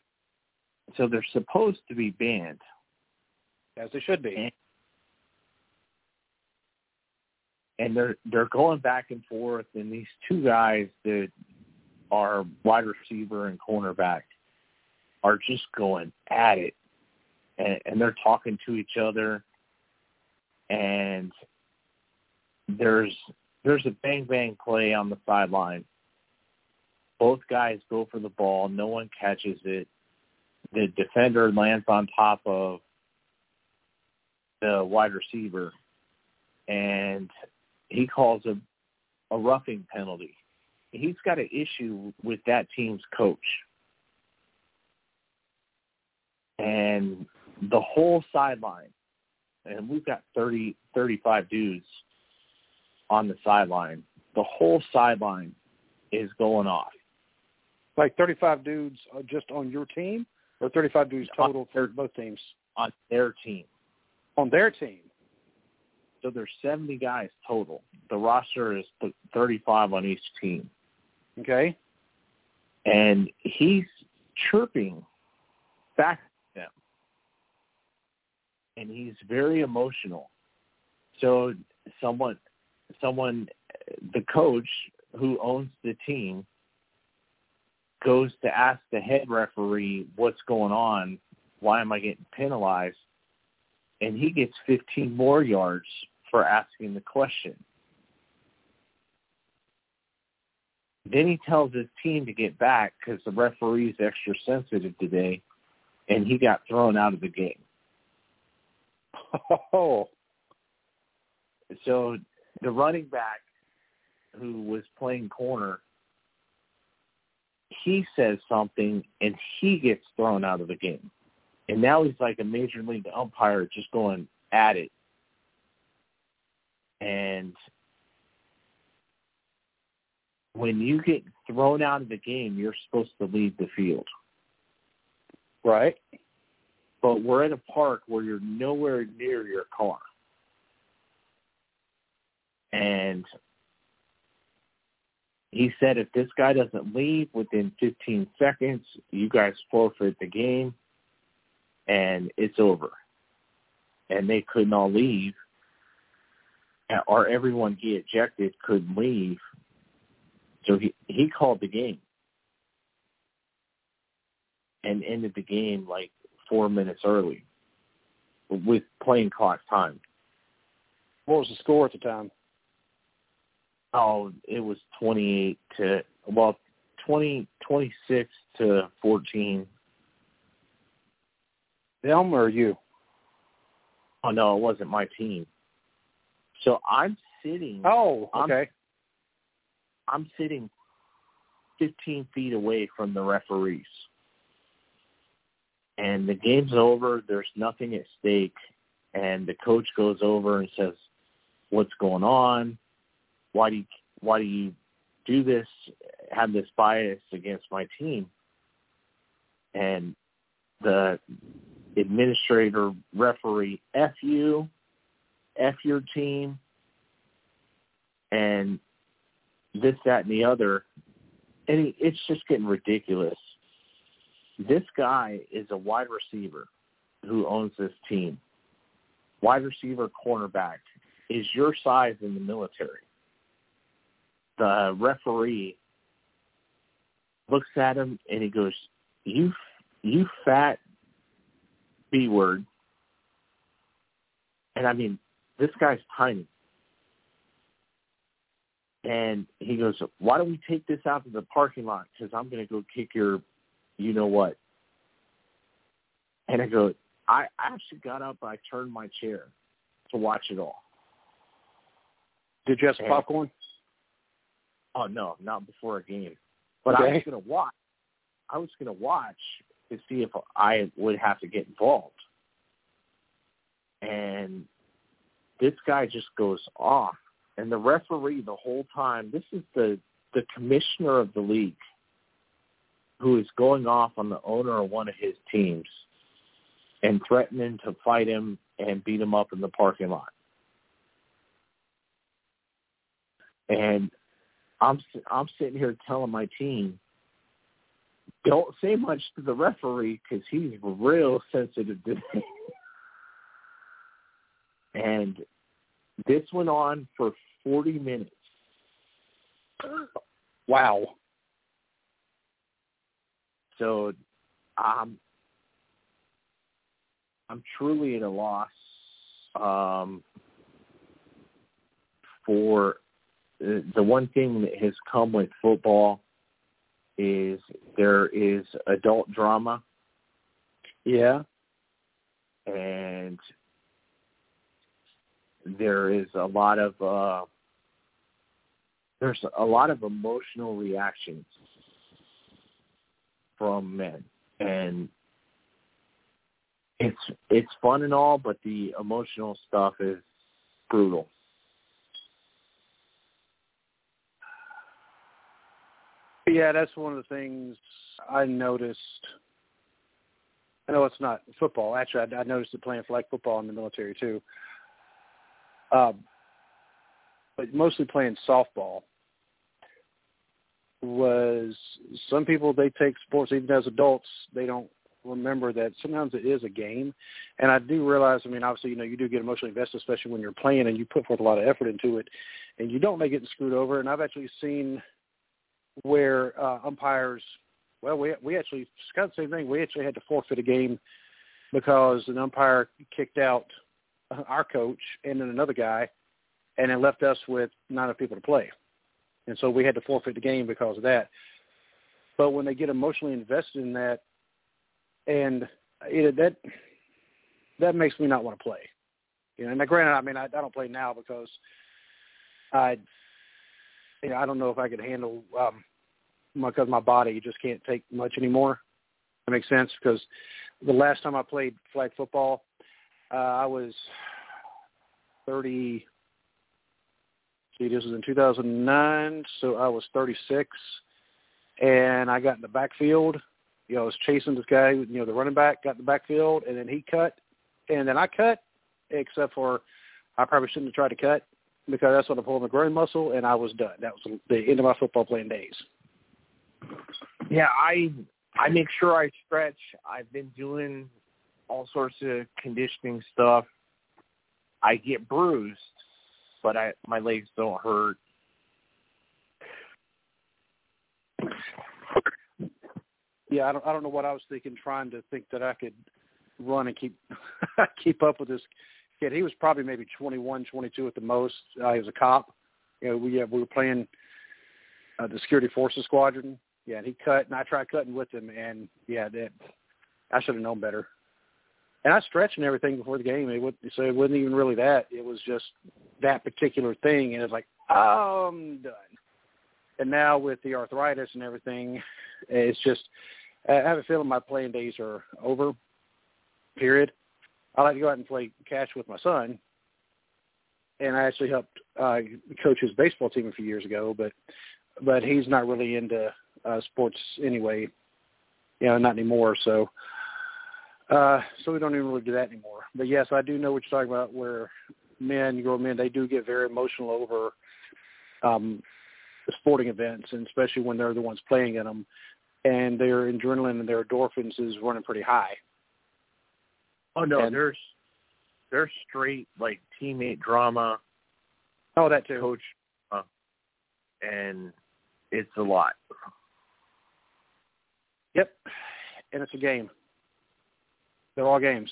So they're supposed to be banned. As they should be. And, they're they're going back and forth and these two guys that are wide receiver and cornerback are just going at it and, and they're talking to each other and there's there's a bang bang play on the sideline. Both guys go for the ball, no one catches it. The defender lands on top of the wide receiver and he calls a a roughing penalty. He's got an issue with that team's coach and the whole sideline, and we've got 30, 35 dudes on the sideline. The whole sideline is going off. Like 35 dudes uh, just on your team, or 35 dudes total for both teams? On their team. On their team. So there's 70 guys total. The roster is 35 on each team. Okay. And he's chirping back at them. and he's very emotional. So someone, someone, the coach who owns the team goes to ask the head referee what's going on. Why am I getting penalized? And he gets 15 more yards for asking the question. Then he tells his team to get back because the referee's extra sensitive today, and he got thrown out of the game. [LAUGHS] Oh. So the running back who was playing corner he says something and he gets thrown out of the game. And now he's like a major league umpire just going at it. And when you get thrown out of the game, you're supposed to leave the field. Right. But we're at a park where you're nowhere near your car. And he said if this guy doesn't leave within 15 seconds, you guys forfeit the game and it's over. And they couldn't all leave, or everyone he ejected couldn't leave. So he he called the game and ended the game like four minutes early with playing clock time. What was the score at the time? Oh, it was 28 to well, 20 26 to 14. Them or you? Oh no, it wasn't my team. So I'm sitting. Oh, okay. I'm, I'm sitting 15 feet away from the referees, and the game's over. There's nothing at stake, and the coach goes over and says, "What's going on? Why do you, why do you do this? Have this bias against my team?" And the administrator, referee, F you, F your team, and this, that, and the other. And it's just getting ridiculous. This guy is a wide receiver who owns this team. Wide receiver, cornerback is your size in the military. The referee looks at him and he goes, "You, you fat B word. And I mean, this guy's tiny. And he goes, why don't we take this out to the parking lot? Because I'm going to go kick your, you know what. And I go, I actually got up. I turned my chair to watch it all. Did you have some popcorn? Oh no, not before a game. But I was going to watch. I was going to watch to see if I would have to get involved. And this guy just goes off. And the referee the whole time, this is the, the commissioner of the league who is going off on the owner of one of his teams and threatening to fight him and beat him up in the parking lot. And I'm I'm sitting here telling my team, don't say much to the referee because he's real sensitive to things. [LAUGHS] and this went on for 40 minutes. [GASPS] Wow. So um, I'm truly at a loss um, for the the one thing that has come with football is there is adult drama. Yeah. and there is a lot of uh there's a lot of emotional reactions from men. And it's it's fun and all but the emotional stuff is brutal Yeah, that's one of the things I noticed. I know it's not football. Actually, I, I noticed it playing flag football in the military too. Um, but mostly playing softball was some people they take sports even as adults they don't remember that sometimes it is a game and i do realize i mean obviously you know you do get emotionally invested especially when you're playing and you put forth a lot of effort into it and you don't make it screwed over and i've actually seen where uh, umpires, well, we we actually it's kind of the same thing. We actually had to forfeit a game because an umpire kicked out our coach and then another guy, and it left us with not enough people to play, and so we had to forfeit the game because of that. But when they get emotionally invested in that, and it, that that makes me not want to play. You know, and granted, I mean, I, I don't play now because I you know, I don't know if I could handle um, because my body just can't take much anymore. That makes sense because the last time I played flag football, uh, I was thirty. See, this was in 2009, so I was 36, and I got in the backfield. You know, I was chasing this guy, you know, the running back, got in the backfield, and then he cut, and then I cut, except for I probably shouldn't have tried to cut because that's when I pulled my groin muscle, and I was done. That was the end of my football playing days. Yeah, I I make sure I stretch. I've been doing all sorts of conditioning stuff. I get bruised, but I my legs don't hurt. Yeah, I don't I don't know what I was thinking trying to think that I could run and keep [LAUGHS] keep up with this kid. He was probably maybe 21, 22 at the most. Uh, he was a cop. You know, we uh, we were playing uh, the security forces squadron. Yeah, and he cut, and I tried cutting with him, and yeah, that I should have known better. And I stretched and everything before the game. It would, so it wasn't even really that. It was just that particular thing, and it's like I'm done. And now with the arthritis and everything, it's just I have a feeling my playing days are over. Period. I like to go out and play catch with my son, and I actually helped uh, coach his baseball team a few years ago. But but he's not really into uh, sports anyway. You know, not anymore. So uh, so we don't even really do that anymore. But yes, I do know what you're talking about. Where men, grown men, they do get very emotional over um, sporting events, and especially when they're the ones playing in them, and their adrenaline and their endorphins is running pretty high. Oh no, And- there's there's straight like teammate drama, Oh, that too. coach, uh, and it's a lot. Yep. And it's a game. They're all games.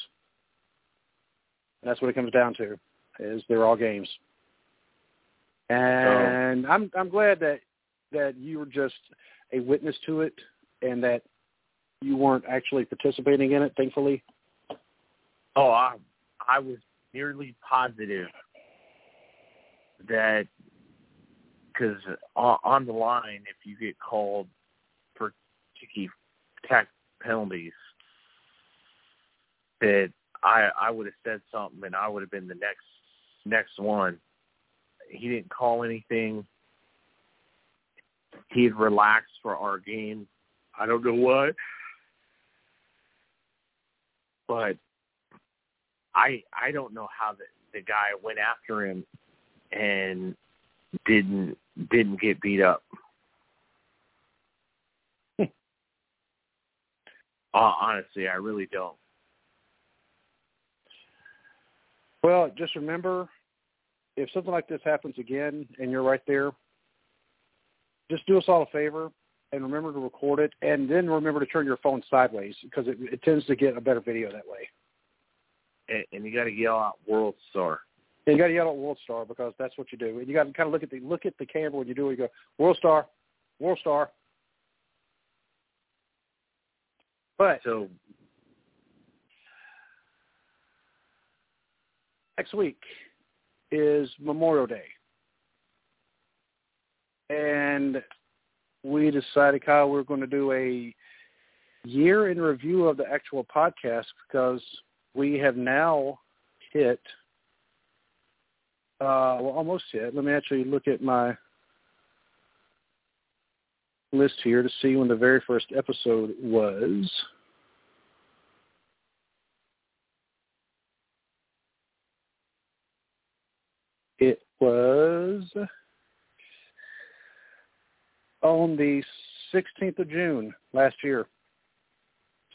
That's what it comes down to, is they're all games. And I'm I'm glad that that you were just a witness to it and that you weren't actually participating in it, thankfully. Oh, I I was nearly positive that because on, on the line, if you get called for ticky tack penalties, that I I would have said something and I would have been the next next one. He didn't call anything. He had relaxed for our game. I don't know what, but I I don't know how the the guy went after him and didn't didn't get beat up. [LAUGHS] uh, honestly, I really don't. Well, just remember, if something like this happens again and you're right there, just do us all a favor and remember to record it, and then remember to turn your phone sideways because it, it tends to get a better video that way. And, and you got to yell out "World Star." And you got to yell out World Star because that's what you do. And you got to kind of look at the look at the camera when you do it. You go World Star, World Star. But So next week is Memorial Day. And we decided, Kyle, we're going to do a year in review of the actual podcast because we have now hit, uh, well, almost hit. Let me actually look at my list here to see when the very first episode was. It was on the 16th of June last year.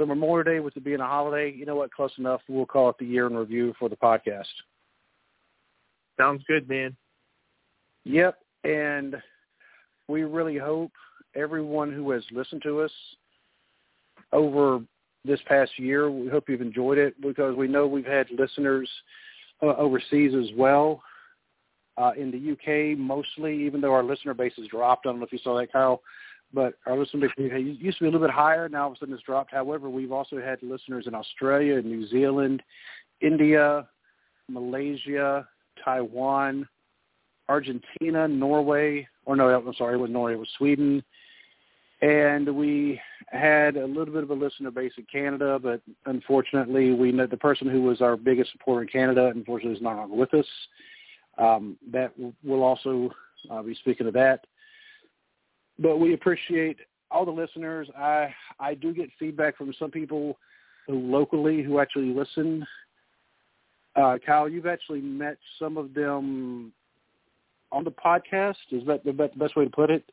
So Memorial Day with it being a holiday, you know what? Close enough. We'll call it the year in review for the podcast. sounds good, man. Yep, and we really hope everyone who has listened to us over this past year, we hope you've enjoyed it because we know we've had listeners uh, overseas as well. Uh, in the UK, mostly, even though our listener base has dropped. I don't know if you saw that, Kyle, but our listener base used to be a little bit higher. Now all of a sudden it's dropped. However, we've also had listeners in Australia, New Zealand, India, Malaysia, Taiwan, Argentina, Norway, or no, I'm sorry, it was Norway, it was Sweden, and we had a little bit of a listener base in Canada, but unfortunately, we know the person who was our biggest supporter in Canada, unfortunately, is no longer with us. Um, that will also uh, be speaking of that. But we appreciate all the listeners. I I do get feedback from some people who locally who actually listen. Uh, Kyle, you've actually met some of them on the podcast. Is that the best way to put it?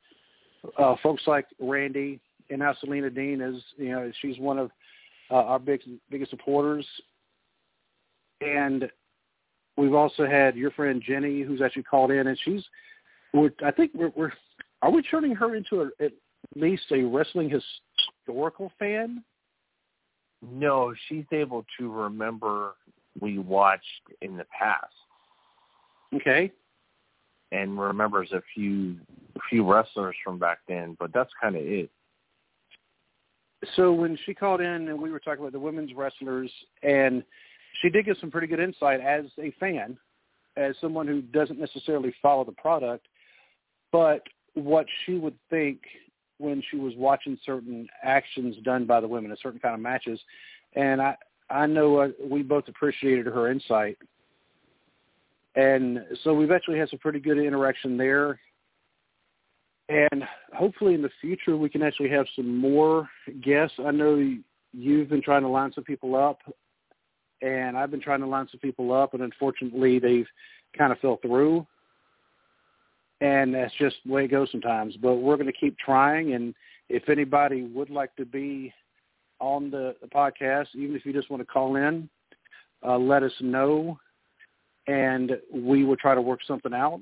Uh, folks like Randy and now Selena Dean is you know she's one of uh, our big biggest supporters, and we've also had your friend Jenny who's actually called in, and she's we're, I think we're, we're are we turning her into a, at least a wrestling historical fan? No, she's able to remember we watched in the past. Okay. And remembers a few a few wrestlers from back then, but that's kind of it. So when she called in and we were talking about the women's wrestlers, and she did give some pretty good insight as a fan, as someone who doesn't necessarily follow the product, but what she would think when she was watching certain actions done by the women, a certain kind of matches, and I I know uh, we both appreciated her insight, and so we've actually had some pretty good interaction there. And hopefully in the future we can actually have some more guests. I know you've been trying to line some people up, and I've been trying to line some people up, and unfortunately they've kind of fell through and that's just the way it goes sometimes. But we're going to keep trying, and if anybody would like to be on the, the podcast, even if you just want to call in, uh, let us know, and we will try to work something out.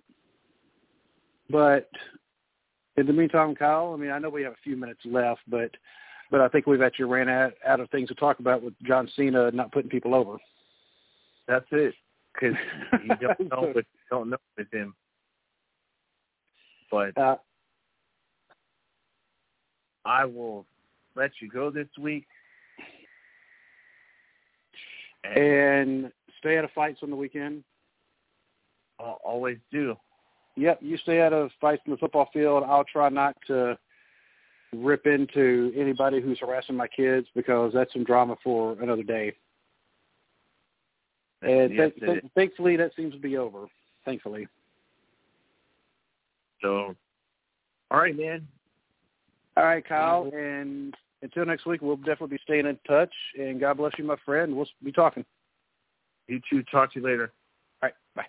But in the meantime, Kyle, I mean, I know we have a few minutes left, but but I think we've actually ran out, out of things to talk about with John Cena not putting people over. That's it, because you [LAUGHS] don't know what you don't know with him. But uh, I will let you go this week. And, and stay out of fights on the weekend. I'll always do. Yep, you stay out of fights in the football field. I'll try not to rip into anybody who's harassing my kids because that's some drama for another day. And yes, th- th- thankfully, that seems to be over. Thankfully. So, all right, man. All right, Kyle. Mm-hmm. And until next week, we'll definitely be staying in touch. And God bless you, my friend. We'll be talking. You too. Talk to you later. All right. Bye. Bye.